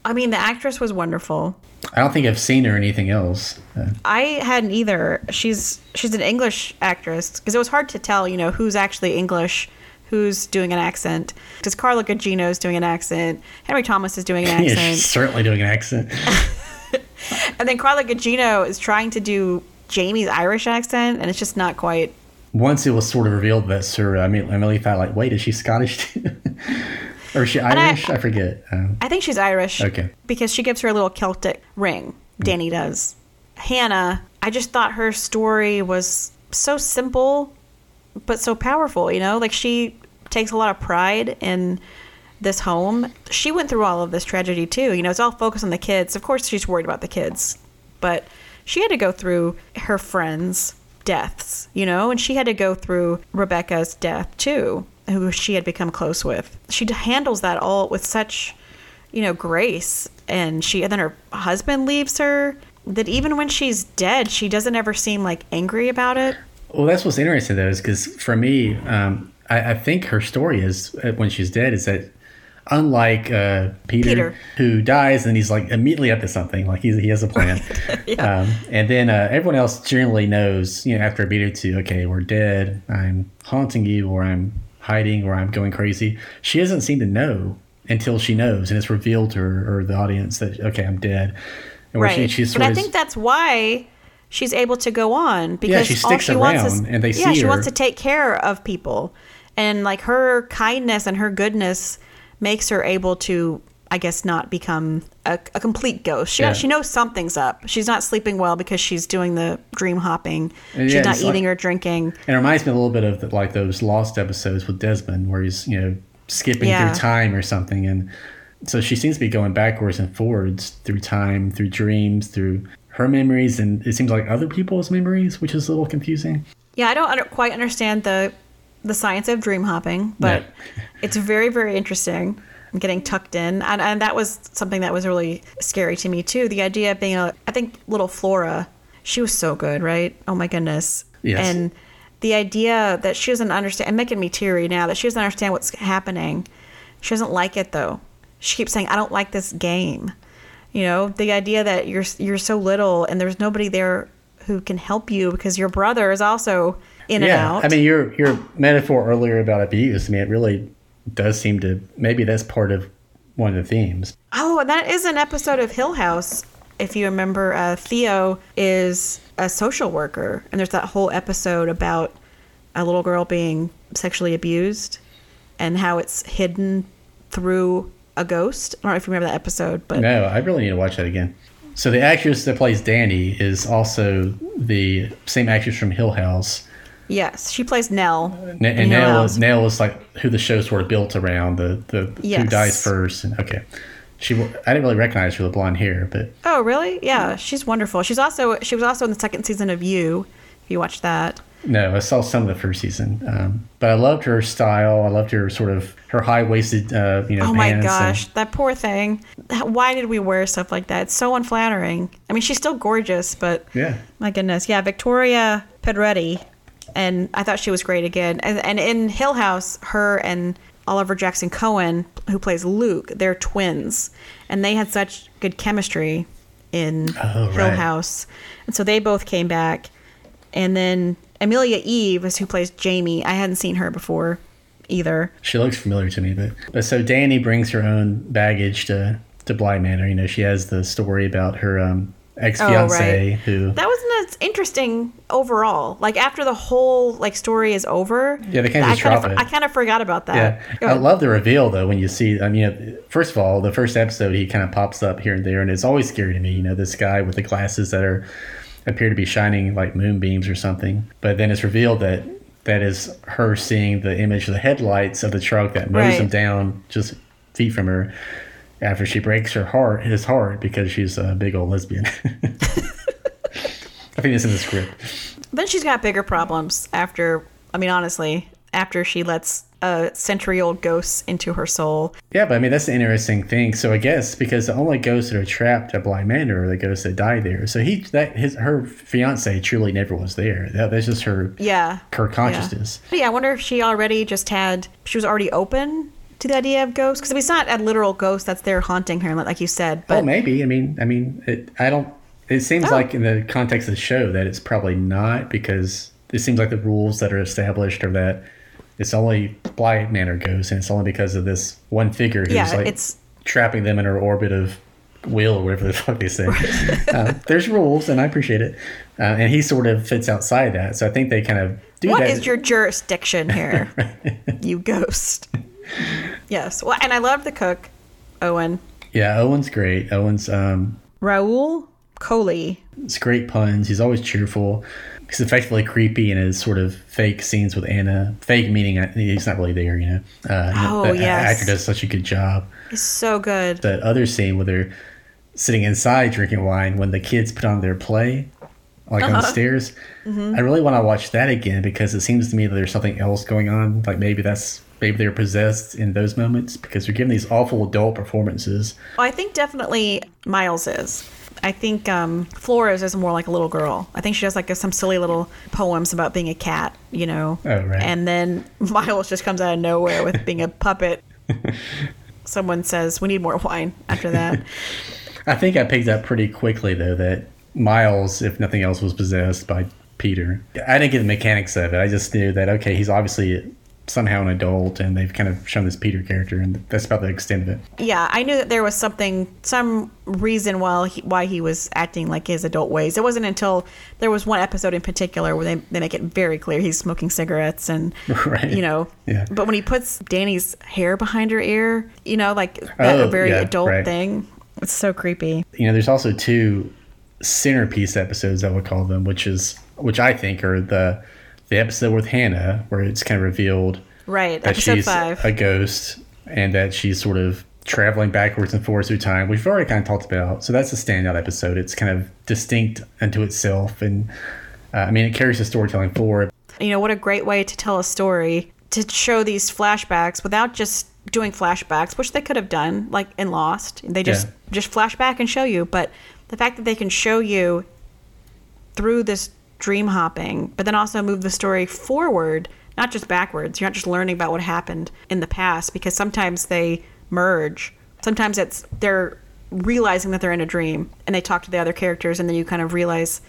I mean, the actress was wonderful. I don't think I've seen her anything else. Uh, I hadn't either. She's she's an English actress because it was hard to tell, you know, who's actually English, who's doing an accent. Because Carla Gugino is doing an accent, Henry Thomas is doing an yeah, accent, she's certainly doing an accent. and then Carla Gugino is trying to do Jamie's Irish accent, and it's just not quite. Once it was sort of revealed that Sir I mean, Emily thought like, wait, is she Scottish too? or is she Irish? I, forget. Um, I think she's Irish. Okay. Because she gives her a little Celtic ring. Danny does. Hannah, I just thought her story was so simple, but so powerful. You know, like she takes a lot of pride in this home. She went through all of this tragedy too. You know, it's all focused on the kids. Of course, she's worried about the kids, but she had to go through her friends' deaths, you know, and she had to go through Rebecca's death too, who she had become close with. She handles that all with such, you know, grace. And she, and then her husband leaves her. That even when she's dead, she doesn't ever seem like angry about it. Well, that's what's interesting though, is because for me, um, I, I think her story is uh, when she's dead is that unlike uh, Peter, Peter. who dies and he's like immediately up to something, like he's, he has a plan. um, and then uh, everyone else generally knows, you know, after a beat or two, okay, we're dead. I'm haunting you, or I'm hiding, or I'm going crazy. She doesn't seem to know until she knows, and it's revealed to her or the audience that okay, I'm dead. And she- Right. she's but I think that's why she's able to go on because she all sticks she wants is around and they see yeah see she wants to take care of people and like her kindness and her goodness makes her able to I guess not become a, a complete ghost. She Yeah. she knows something's up. She's not sleeping well because she's doing the dream hopping. And she's yeah, not eating like- or drinking. And it reminds me a little bit of the, like those Lost episodes with Desmond, where he's you know skipping Yeah. through time or something, and so she seems to be going backwards and forwards through time, through dreams, through her memories, and it seems like other people's memories, which is a little confusing. Yeah, I don't under, quite understand the the science of dream hopping, but Yeah. it's very very interesting. I'm getting tucked in, and, and that was something that was really scary to me too. The idea of being a, I think little Flora, she was so good, right? Oh my goodness. Yes. And the idea that she doesn't understand, and making me teary now that she doesn't understand what's happening. She doesn't like it though. She keeps saying, "I don't like this game." You know, the idea that you're you're so little and there's nobody there who can help you because your brother is also in and yeah, out. I mean your your metaphor earlier about abuse. I mean, it really does seem to maybe that's part of one of the themes. oh, that is an episode of Hill House. If you remember, uh, Theo is a social worker, and there's that whole episode about a little girl being sexually abused and how it's hidden through a ghost. I don't know if you remember that episode, but No, I really need to watch that again. So the actress that plays Danny is also the same actress from Hill House. Yes, she plays Nell. In and Nell, House. Nell is like who the show sort of built around the the who dies first. And okay, she I didn't really recognize her with the blonde hair, but Oh, really? Yeah, she's wonderful. She's also she was also in the second season of You. If you watched that. no, I saw some of the first season. Um, but I loved her style. I loved her sort of her high waisted uh, you know. Oh my gosh, and- that poor thing. Why did we wear stuff like that? It's so unflattering. I mean, she's still gorgeous, but yeah, my goodness. Yeah, Victoria Pedretti. And I thought she was great again. And, and in Hill House, her and Oliver Jackson Cohen, who plays Luke, they're twins. And they had such good chemistry in Oh, Hill right. House. And so they both came back. And then Amelia Eve is who plays Jamie. I hadn't seen her before either. she looks familiar to me. But but so Danny brings her own baggage to to Bly Manor. You know, she has the story about her um, ex fiance oh, who. That was an- interesting overall. Like after the whole like story is over. Yeah, they kinda I just kind of, it. I kind of forgot about that. Yeah, I love the reveal though when you see. I mean, first of all, the first episode he kind of pops up here and there, and it's always scary to me. You know, this guy with the glasses that are appear to be shining like moonbeams or something. But then it's revealed that that is her seeing the image of the headlights of the truck that mows Right. him down just feet from her after she breaks her heart, his heart, because she's a big old lesbian. I think it's in the script. Then she's got bigger problems after. I mean, honestly, after she lets a century-old ghost into her soul. Yeah, but I mean that's the interesting thing. So I guess because the only ghosts that are trapped at Bly Manor are the ghosts that die there. So he that his her fiance truly never was there. That, that's just her Yeah. her consciousness. But yeah, I wonder if she already just had. She was already open to the idea of ghosts because it's not a literal ghost that's there haunting her, like you said. But oh, maybe. I mean, I mean, it, I don't. It seems Oh. like in the context of the show that it's probably not because it seems like the rules that are established are that it's only Bly Manor ghosts, and it's only because of this one figure who's Yeah, like it's- trapping them in her orbit of will or whatever the fuck they say. uh, there's rules, and I appreciate it. Uh, and he sort of fits outside that, so I think they kind of do What that. is your jurisdiction here, you ghost? Yes. Well, and I love the cook, Owen. yeah, Owen's great. Owen's um, Rahul Kohli. It's great puns. He's always cheerful. He's effectively creepy in his sort of fake scenes with Anna. Fake meaning uh, he's not really there, you know. Uh, Oh, the yes. actor does such a good job. He's so good. That other scene where they're sitting inside drinking wine when the kids put on their play, like on the Uh-huh. stairs. Mm-hmm. I really want to watch that again because it seems to me that there's something else going on. Like maybe that's maybe they're possessed in those moments because they're giving these awful adult performances. Well, I think definitely Miles is. I think um, Flores is more like a little girl. I think she does like some silly little poems about being a cat, you know. Oh, right. And then Miles just comes out of nowhere with being a puppet. Someone says, "We need more wine." After that, I think I picked up pretty quickly though that Miles, if nothing else, was possessed by Peter. I didn't get the mechanics of it. I just knew that okay, he's obviously somehow an adult, and they've kind of shown this Peter character, and that's about the extent of it. yeah, I knew that there was something, some reason why he, why he was acting like his adult ways. It wasn't until there was one episode in particular where they, they make it very clear he's smoking cigarettes and Right. you know. Yeah. But when he puts Danny's hair behind her ear, you know, like that Oh, a very yeah, adult right. thing. It's so creepy. You know, there's also two centerpiece episodes I would call them, which is which I think are the the episode with Hannah, where it's kind of revealed Right. that episode she's five. a ghost and that she's sort of traveling backwards and forwards through time. We've already kind of talked about, so that's a standout episode. It's kind of distinct unto itself, and uh, I mean, it carries the storytelling forward. you know what a great way to tell a story to show these flashbacks without just doing flashbacks which they could have done like in lost they just Yeah. just flashback and show you but the fact that they can show you through this dream hopping but then also move the story forward not just backwards you're not just learning about what happened in the past because sometimes they merge sometimes it's they're realizing that they're in a dream and they talk to the other characters and then you kind of realize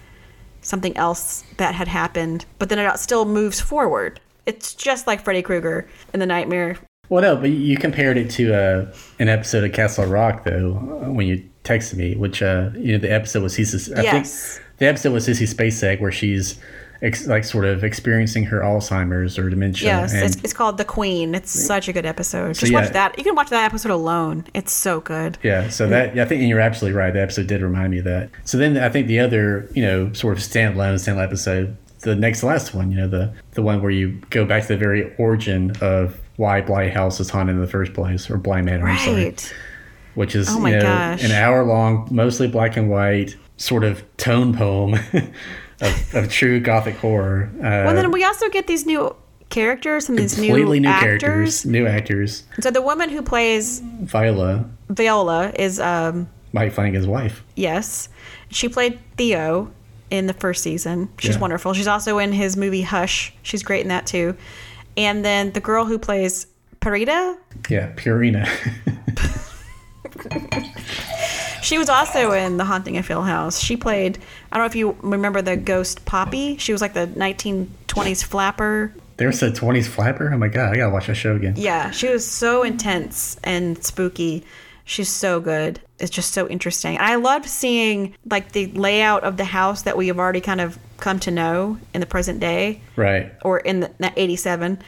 something else that had happened, but then it still moves forward. It's just like Freddy Krueger in The Nightmare. Well, no, but you compared it to uh, an episode of Castle Rock, though, when you texted me, which uh, you know the episode was Sissy's. I Yes. think the episode was Sissy Spacek, where she's ex- like sort of experiencing her Alzheimer's or dementia. Yes, and it's, it's called The Queen. It's such a good episode. So, Just watch that. You can watch that episode alone. It's so good. Yeah, so that I think and you're absolutely right. The episode did remind me of that. So then I think the other, you know, sort of standalone, standalone episode, the next last one, you know, the the one where you go back to the very origin of why Bly House is haunted in the first place, or Bly Manor, I'm sorry, Right. Which is Oh you know gosh. an hour long, mostly black and white, sort of tone poem of, of true gothic horror. Uh, Well, then we also get these new characters and these completely new, new, actors. characters, new actors. So the woman who plays Viola, Viola is um Mike Flanagan's wife. yes, she played Theo in the first season. She's Yeah. wonderful. She's also in his movie Hush. She's great in that too. And then the girl who plays Perdita, Yeah, Purina. She was also in The Haunting of Hill House. She played, I don't know if you remember the ghost Poppy. She was like the 1920s flapper. There's a 20s flapper. Oh my god, I gotta watch that show again. Yeah, she was so intense and spooky. She's so good. It's just so interesting. I loved seeing like the layout of the house that we have already kind of come to know in the present day Right. or in the, not 87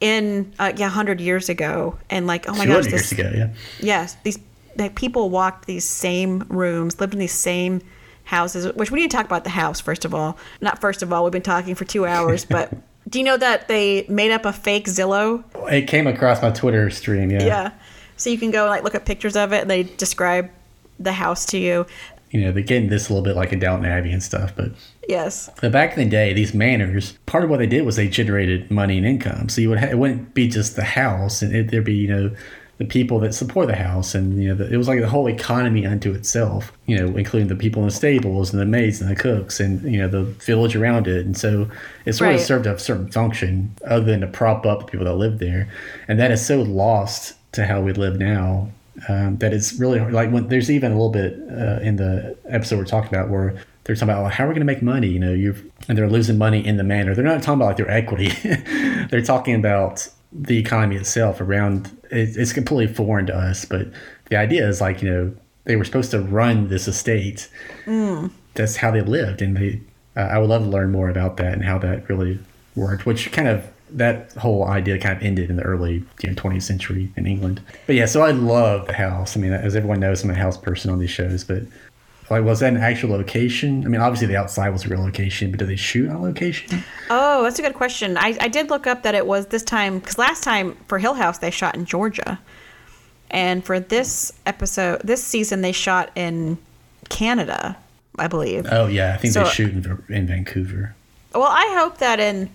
in uh, yeah 100 years ago and like oh my 200 gosh years this ago, yeah. yes these like people walked these same rooms lived in these same houses which we need to talk about the house first of all. Not first of all we've been talking for two hours but do you know that they made up a fake zillow? It came across my Twitter stream, yeah. yeah. So you can go like look at pictures of it and they describe the house to you. You know, they're getting this a little bit like in Downton Abbey and stuff, but yes. But back in the day, these manors, part of what they did was they generated money and income. So you would ha- it wouldn't be just the house, and it, there'd be you know the people that support the house, and you know the, it was like the whole economy unto itself. You know, including the people in the stables and the maids and the cooks, and you know the village around it. And so it sort of served a certain function other than to prop up the people that lived there, and that is so lost to how we live now. Um, that it's really hard. like when there's even a little bit uh, in the episode we're talking about where they're talking about well, how are we going to make money you know you and they're losing money in the manor they're not talking about like their equity they're talking about the economy itself around it, it's completely foreign to us but the idea is like you know they were supposed to run this estate. That's how they lived and they uh, i would love to learn more about that and how that really worked which kind of that whole idea kind of ended in the early you know, 20th century in england. But yeah so i love the house. I mean as everyone knows i'm a house person on these shows but Like, was that an actual location? I mean, obviously the outside was a real location, but did they shoot on location? Oh, that's a good question. I, I did look up that it was this time because last time for Hill House they shot in Georgia, and for this episode, this season they shot in Canada, I believe. Oh yeah, I think So- they shoot in, in Vancouver. Well, I hope that in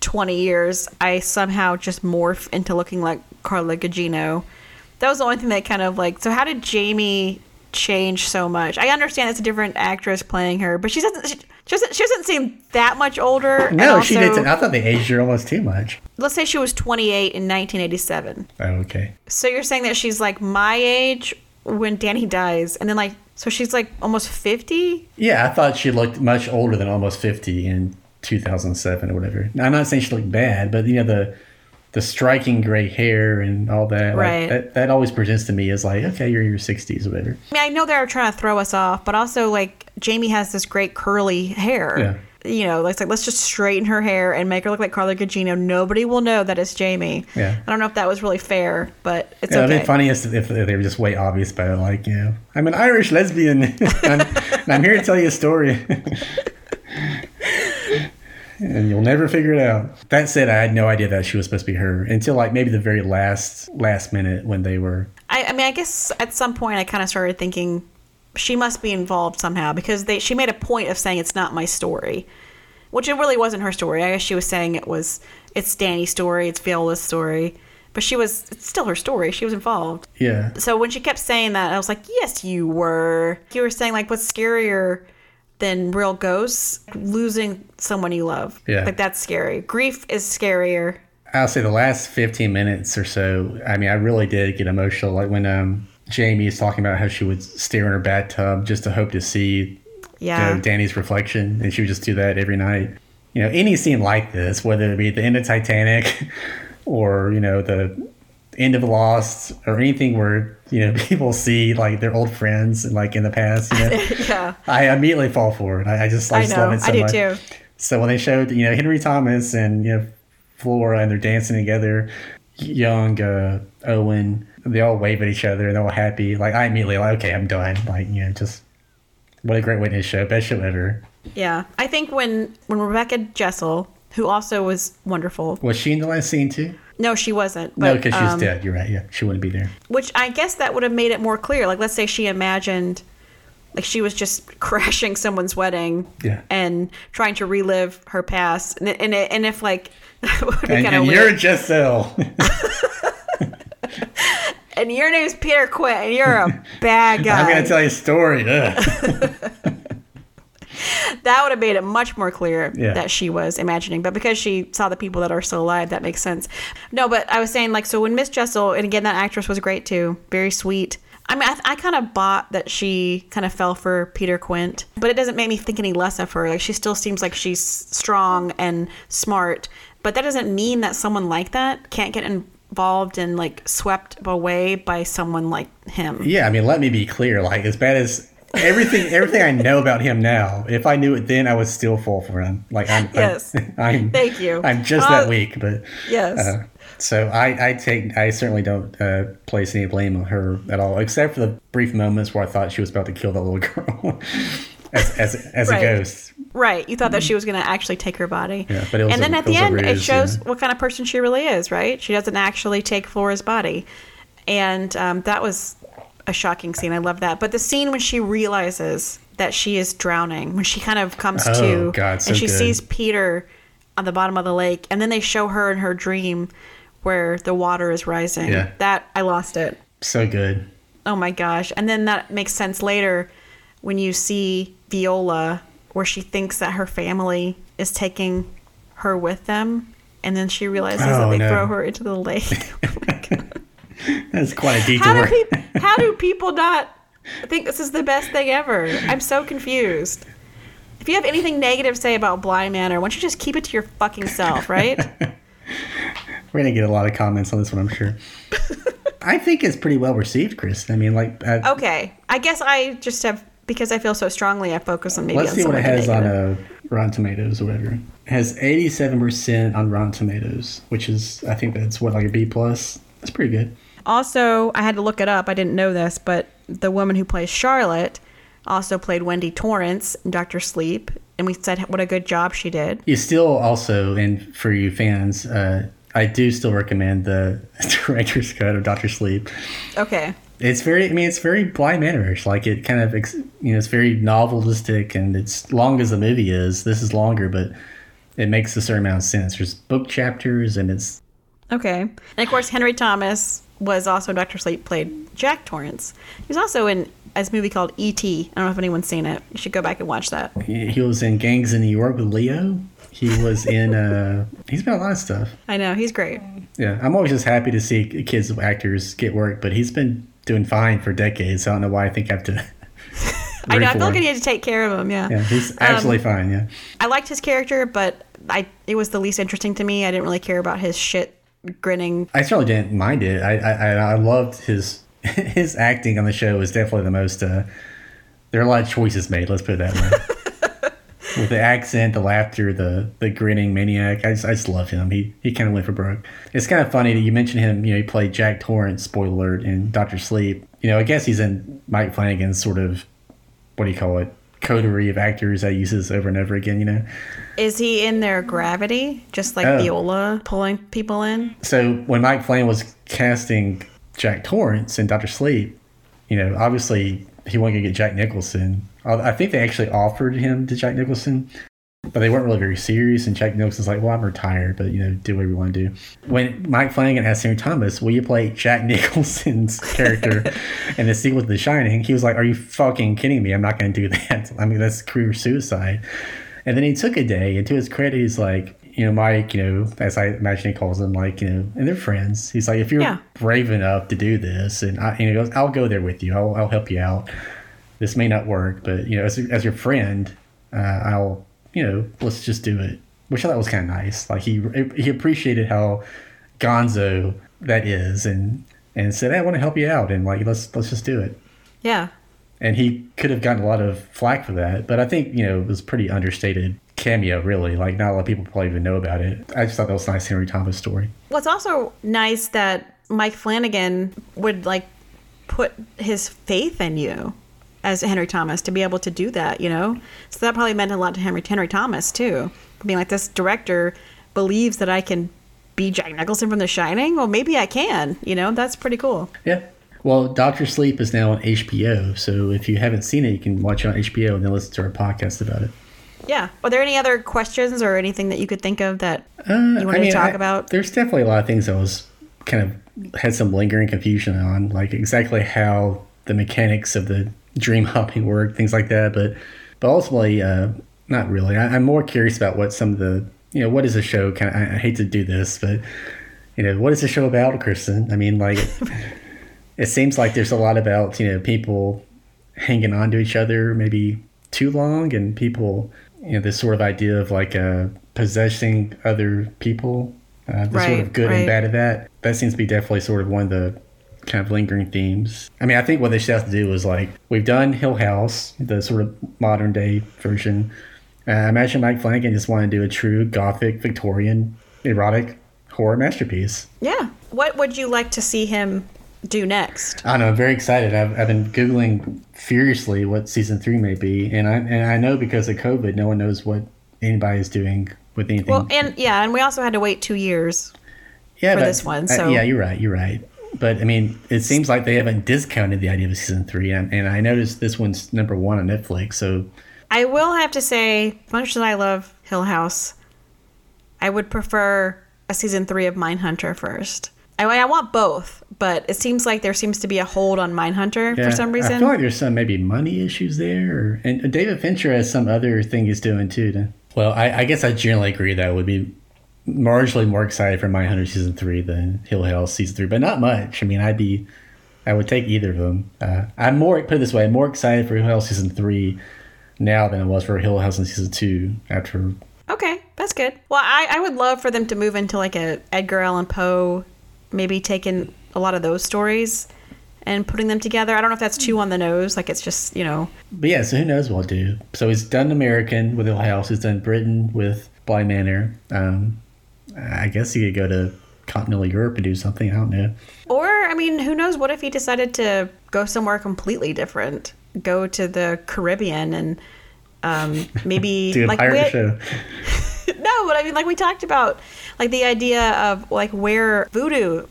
20 years I somehow just morph into looking like Carla Gugino. That was the only thing that kind of like. So how did Jamie change so much? I understand it's a different actress playing her, but she doesn't. She, she doesn't. She doesn't seem that much older. No, she also- didn't. I thought they aged her almost too much. Let's say she was 28 in 1987. Oh, okay. So you're saying that she's like my age when Danny dies, and then like so she's like almost 50. Yeah, I thought she looked much older than almost fifty in two thousand seven or whatever. Now, I'm not saying she looked bad, but you know the the striking gray hair and all that. like, Right. that that always presents to me as like, okay, you're in your sixties or whatever. I mean, I know they're trying to throw us off, but also like Jamie has this great curly hair. Yeah. You know, it's like let's just straighten her hair and make her look like Carla Gugino. Nobody will know that it's Jamie. Yeah. I don't know if that was really fair, but it's Yeah, it'd be funniest if they were just way obvious about it, like, you know, I'm an Irish lesbian, and I'm here to tell you a story. and you'll never figure it out. That said, I had no idea that she was supposed to be her until like maybe the very last last minute when they were. I, I mean, I guess at some point I kind of started thinking she must be involved somehow because they she made a point of saying it's not my story, which it really wasn't her story. I guess she was saying it was it's Danny's story, it's Viola's story, but she was it's still her story. She was involved. Yeah, So when she kept saying that, I was like, yes, you were. You were saying like what's scarier than real ghosts? Losing someone you love. Yeah. Like that's scary. Grief is scarier. I'll say the last 15 minutes or so. I mean, I really did get emotional, like when um Jamie is talking about how she would stare in her bathtub just to hope to see Yeah. you know, Danny's reflection, and she would just do that every night. You know, any scene like this, whether it be at the end of Titanic or you know the end of Lost or anything where you know people see like their old friends and like in the past, you know, yeah. I immediately fall for it. I, I just I, I just know. love it so I do much. too. So when they showed you know Henry Thomas and you know Flora and they're dancing together, young uh, Owen, they all wave at each other and they're all happy. Like I immediately like okay, I'm done. Like you know just. What a great way to show. Best show ever. Yeah. I think when when Rebecca Jessel, who also was wonderful. Was she in the last scene too? No, she wasn't. No, because she was um, dead. You're right. Yeah, she wouldn't be there. Which I guess that would have made it more clear. Like, let's say she imagined, like, she was just crashing someone's wedding Yeah. and trying to relive her past. And, and, and if, like, that would be And, kind of and you're Giselle. and your name's Peter Quint, and you're a bad guy. I'm gonna tell you a story. That would have made it much more clear Yeah. that she was imagining. But because she saw the people that are still alive, that makes sense. No, but I was saying, like, so when Miss Jessel, and again, that actress was great too, very sweet. I mean, I, I kind of bought that she kind of fell for Peter Quint, but it doesn't make me think any less of her. Like, she still seems like she's strong and smart, but that doesn't mean that someone like that can't get involved and, like, swept away by someone like him. yeah, I mean, let me be clear. Like as bad as everything, everything I know about him now. If I knew it then, I would still fall for him. Like I'm. Yes. I'm, I'm Thank you. I'm just Uh, that weak, but Yes. Uh, so I, I take I certainly don't uh, place any blame on her at all, except for the brief moments where I thought she was about to kill that little girl as as, as Right. a ghost. Right. You thought that she was going to actually take her body. Yeah, but and a- then at the end, it shows yeah. what kind of person she really is, right? She doesn't actually take Flora's body. And um, that was a shocking scene. I love that. But the scene when she realizes that she is drowning, when she kind of comes Oh, to God, so and she good. sees Peter on the bottom of the lake, and then they show her in her dream where the water is rising. Yeah. That, I lost it. So good. Oh my gosh. And then that makes sense later when you see Viola, where she thinks that her family is taking her with them. And then she realizes that Oh, they no. throw her into the lake. Oh my God. That's quite a how, detour. do peop- how do people not think this is the best thing ever? I'm so confused. If you have anything negative to say about Bly Manor, why don't you just keep it to your fucking self, right? We're gonna get a lot of comments on this one, I'm sure. I think it's pretty well received, Chris. I mean, like, uh, okay. I guess I just have, because I feel so strongly, I focus on maybe let's on see what it has on uh, Rotten Tomatoes or whatever. It has 87% on Rotten Tomatoes, which is, I think that's what, like a B plus. That's pretty good. Also, I had to look it up. I didn't know this, but the woman who plays Charlotte, also played Wendy Torrance in Doctor Sleep, and we said what a good job she did. You still also, and for you fans, uh, I do still recommend the director's cut of Doctor Sleep. Okay. It's very, I mean, it's very Bly Manorish. Like it kind of, you know, it's very novelistic, and it's long as the movie is. This is longer, but it makes a certain amount of sense. There's book chapters, and it's Okay. And of course, Henry Thomas was also in Doctor Sleep, played Jack Torrance. He was also in a movie called E.T. I don't know if anyone's seen it. You should go back and watch that. he he was in Gangs in New York with Leo. He was in, uh, he's been a lot of stuff. I know he's great. Yeah, I'm always just happy to see kids actors get work, but he's been doing fine for decades. I don't know why I think I have to. I know. I feel like I need to take care of him. Yeah. Yeah, he's absolutely fine. Yeah. I liked his character, but I it was the least interesting to me. I didn't really care about his shit grinning. I certainly didn't mind it. I I, I- loved his his acting on the show was definitely the most. Uh, there are a lot of choices made. Let's put it that way. With the accent, the laughter, the the grinning maniac, I just, I just love him. He he kind of went for broke. It's kind of funny that you mentioned him. You know, he played Jack Torrance. Spoiler alert in Doctor Sleep. You know, I guess he's in Mike Flanagan's sort of what do you call it coterie of actors that he uses over and over again. You know, Is he in their gravity, just like Oh. Viola pulling people in? so when Mike Flanagan was casting Jack Torrance in Doctor Sleep, you know, obviously he wasn't gonna get Jack Nicholson. I I think they actually offered him to Jack Nicholson, but they weren't really very serious. And Jack Nicholson's like, "Well, I'm retired, but you know, do whatever you want to do." When Mike Flanagan asked Henry Thomas, "Will you play Jack Nicholson's character in the sequel to The Shining?" He was like, "Are you fucking kidding me? I'm not going to do that. I mean, that's career suicide." And then he took a day, and to his credit, he's like, you know, Mike, you know, as I imagine he calls him, like, you know, and they're friends. He's like, if you're Yeah. brave enough to do this, and I, you know, I'll go there with you. I'll, I'll help you out. This may not work, but you know, as, as your friend, uh, I'll, you know, let's just do it. Which I thought was kind of nice. Like he he appreciated how gonzo that is, and and said, hey, I want to help you out, and like let's let's just do it Yeah. And he could have gotten a lot of flack for that. But I think you know it was pretty understated cameo, really. Like not a lot of people probably even know about it. I just thought that was a nice Henry Thomas story. Well, it's also nice that Mike Flanagan would like put his faith in you as Henry Thomas to be able to do that, you know? So that probably meant a lot to Henry Henry Thomas too. Being like this director believes that I can be Jack Nicholson from The Shining. Well, maybe I can. You know, that's pretty cool. Yeah. Well, Doctor Sleep is now on HBO, so if you haven't seen it, you can watch it on HBO and then listen to our podcast about it. Yeah. Are there any other questions or anything that you could think of that Uh, you wanted to talk about? There's definitely a lot of things that was kind of had some lingering confusion on, like exactly how the mechanics of the dream hopping work, things like that. But but ultimately, uh, not really. I, I'm more curious about what some of the you know what is the show kind of. I, I hate to do this, but you know what is the show about, Kristen? I mean, like it seems like there's a lot about you know people hanging on to each other maybe too long and people you know this sort of idea of like uh possessing other people uh, the sort of good right. and bad of that that seems to be definitely sort of one of the kind of lingering themes i mean i think what they should have to do is like we've done hill house the sort of modern day version uh, I imagine mike flanagan just wanted to do a true gothic victorian erotic horror masterpiece Yeah. What would you like to see him do next? I know. I'm very excited. I've, I've been googling furiously what season three may be, and I and I know because of COVID, no one knows what anybody is doing with anything. Well, and yeah, and we also had to wait two years. yeah, for this one, uh, so- yeah, you're right. You're right. But I mean, it seems like they haven't discounted the idea of season three, and, and I noticed this one's number one on Netflix. So I will have to say, as much as I love Hill House, I would prefer a season three of Mindhunter first. I, I want both, but it seems like there seems to be a hold on Mindhunter yeah, for some reason. I feel like there's some maybe money issues there, or, and David Fincher has some other thing he's doing too. To, well, I, I guess I generally agree that I would be marginally more excited for Mindhunter season three than Hill House season three, but not much. I mean, I'd be, I would take either of them. Uh, I'm more put it this way, I'm more excited for Hill House season three now than I was for Hill House in season two after. Okay, that's good. Well, I, I would love for them to move into like a Edgar Allan Poe, maybe taking a lot of those stories and putting them together. I don't know if that's too on the nose, like it's just you know. But yeah, so who knows what he'll do. So he's done American with Hill House. He's done Britain with Bly Manor. Um, I guess he could go to continental Europe and do something. I don't know. Or I mean, who knows? What if he decided to go somewhere completely different? go to the Caribbean and um, maybe Do a like pirate show. no, but I mean, like we talked about, like the idea of like where voodoo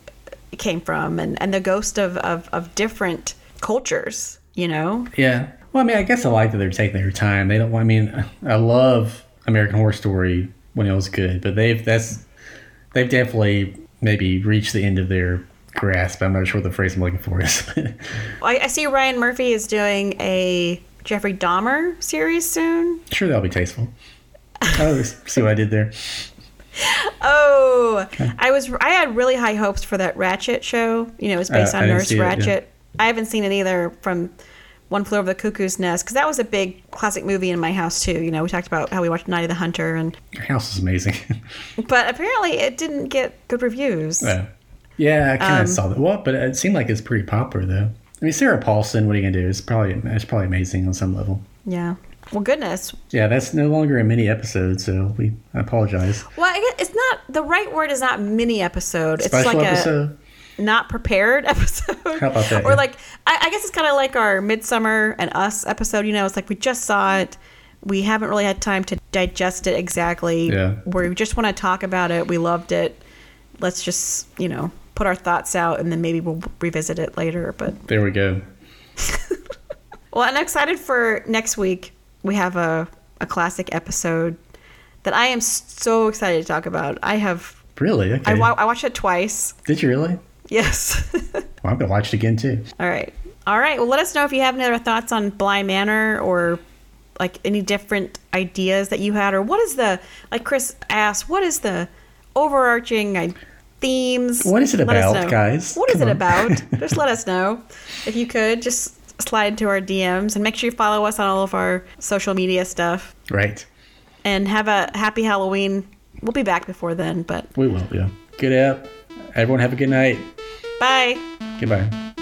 came from and, and the ghost of, of, of different cultures, you know? Yeah. Well, I mean, I guess I like that they're taking their time. They don't. I mean, I love American Horror Story when it was good, but they've that's they've definitely maybe reached the end of their grasp. I'm not sure what the phrase I'm looking for is. I, I see Ryan Murphy is doing a Jeffrey Dahmer series soon. sure, that'll be tasteful. Oh, see what I did there. Oh, I was I had really high hopes for that Ratched show. You know, it was based Uh, on Nurse see it, yeah. Ratched. I haven't seen it either from One Flew Over the Cuckoo's Nest because that was a big classic movie in my house too. You know, we talked about how we watched Night of the Hunter, and Your house is amazing. but apparently it didn't get good reviews. yeah, yeah, I kind of Um, saw that. Well, but it seemed like it's pretty popular though. I mean, Sarah Paulson. What are you gonna do? It's probably it's probably amazing on some level. Yeah. Well, goodness. Yeah, that's no longer a mini episode, so we I apologize. Well, I guess it's not the right word. Is not mini episode. It's Special like episode. a not prepared episode. How about that, Or yeah. like I, I guess it's kind of like our Midsommar and Us episode. You know, it's like we just saw it. We haven't really had time to digest it exactly. Yeah. We just want to talk about it. We loved it. Let's just you know put our thoughts out, and then maybe we'll revisit it later. But There we go. well, I'm excited for next week. We have a a classic episode that I am so excited to talk about. I have Really? Okay. I, wa- I watched it twice. Did you really? Yes. Well, I'm gonna watch it again too. All right. All right. Well, let us know if you have any other thoughts on Bly Manor or like any different ideas that you had, or what is the like Chris asked, what is the overarching uh, themes? What is it Let about, guys? What is Come it on. about? just let us know if you could. Just slide into our DMs and make sure you follow us on all of our social media stuff. Right. And have a happy Halloween. We'll be back before then, but We will. Yeah. Good app. Everyone have a good night. bye. Goodbye.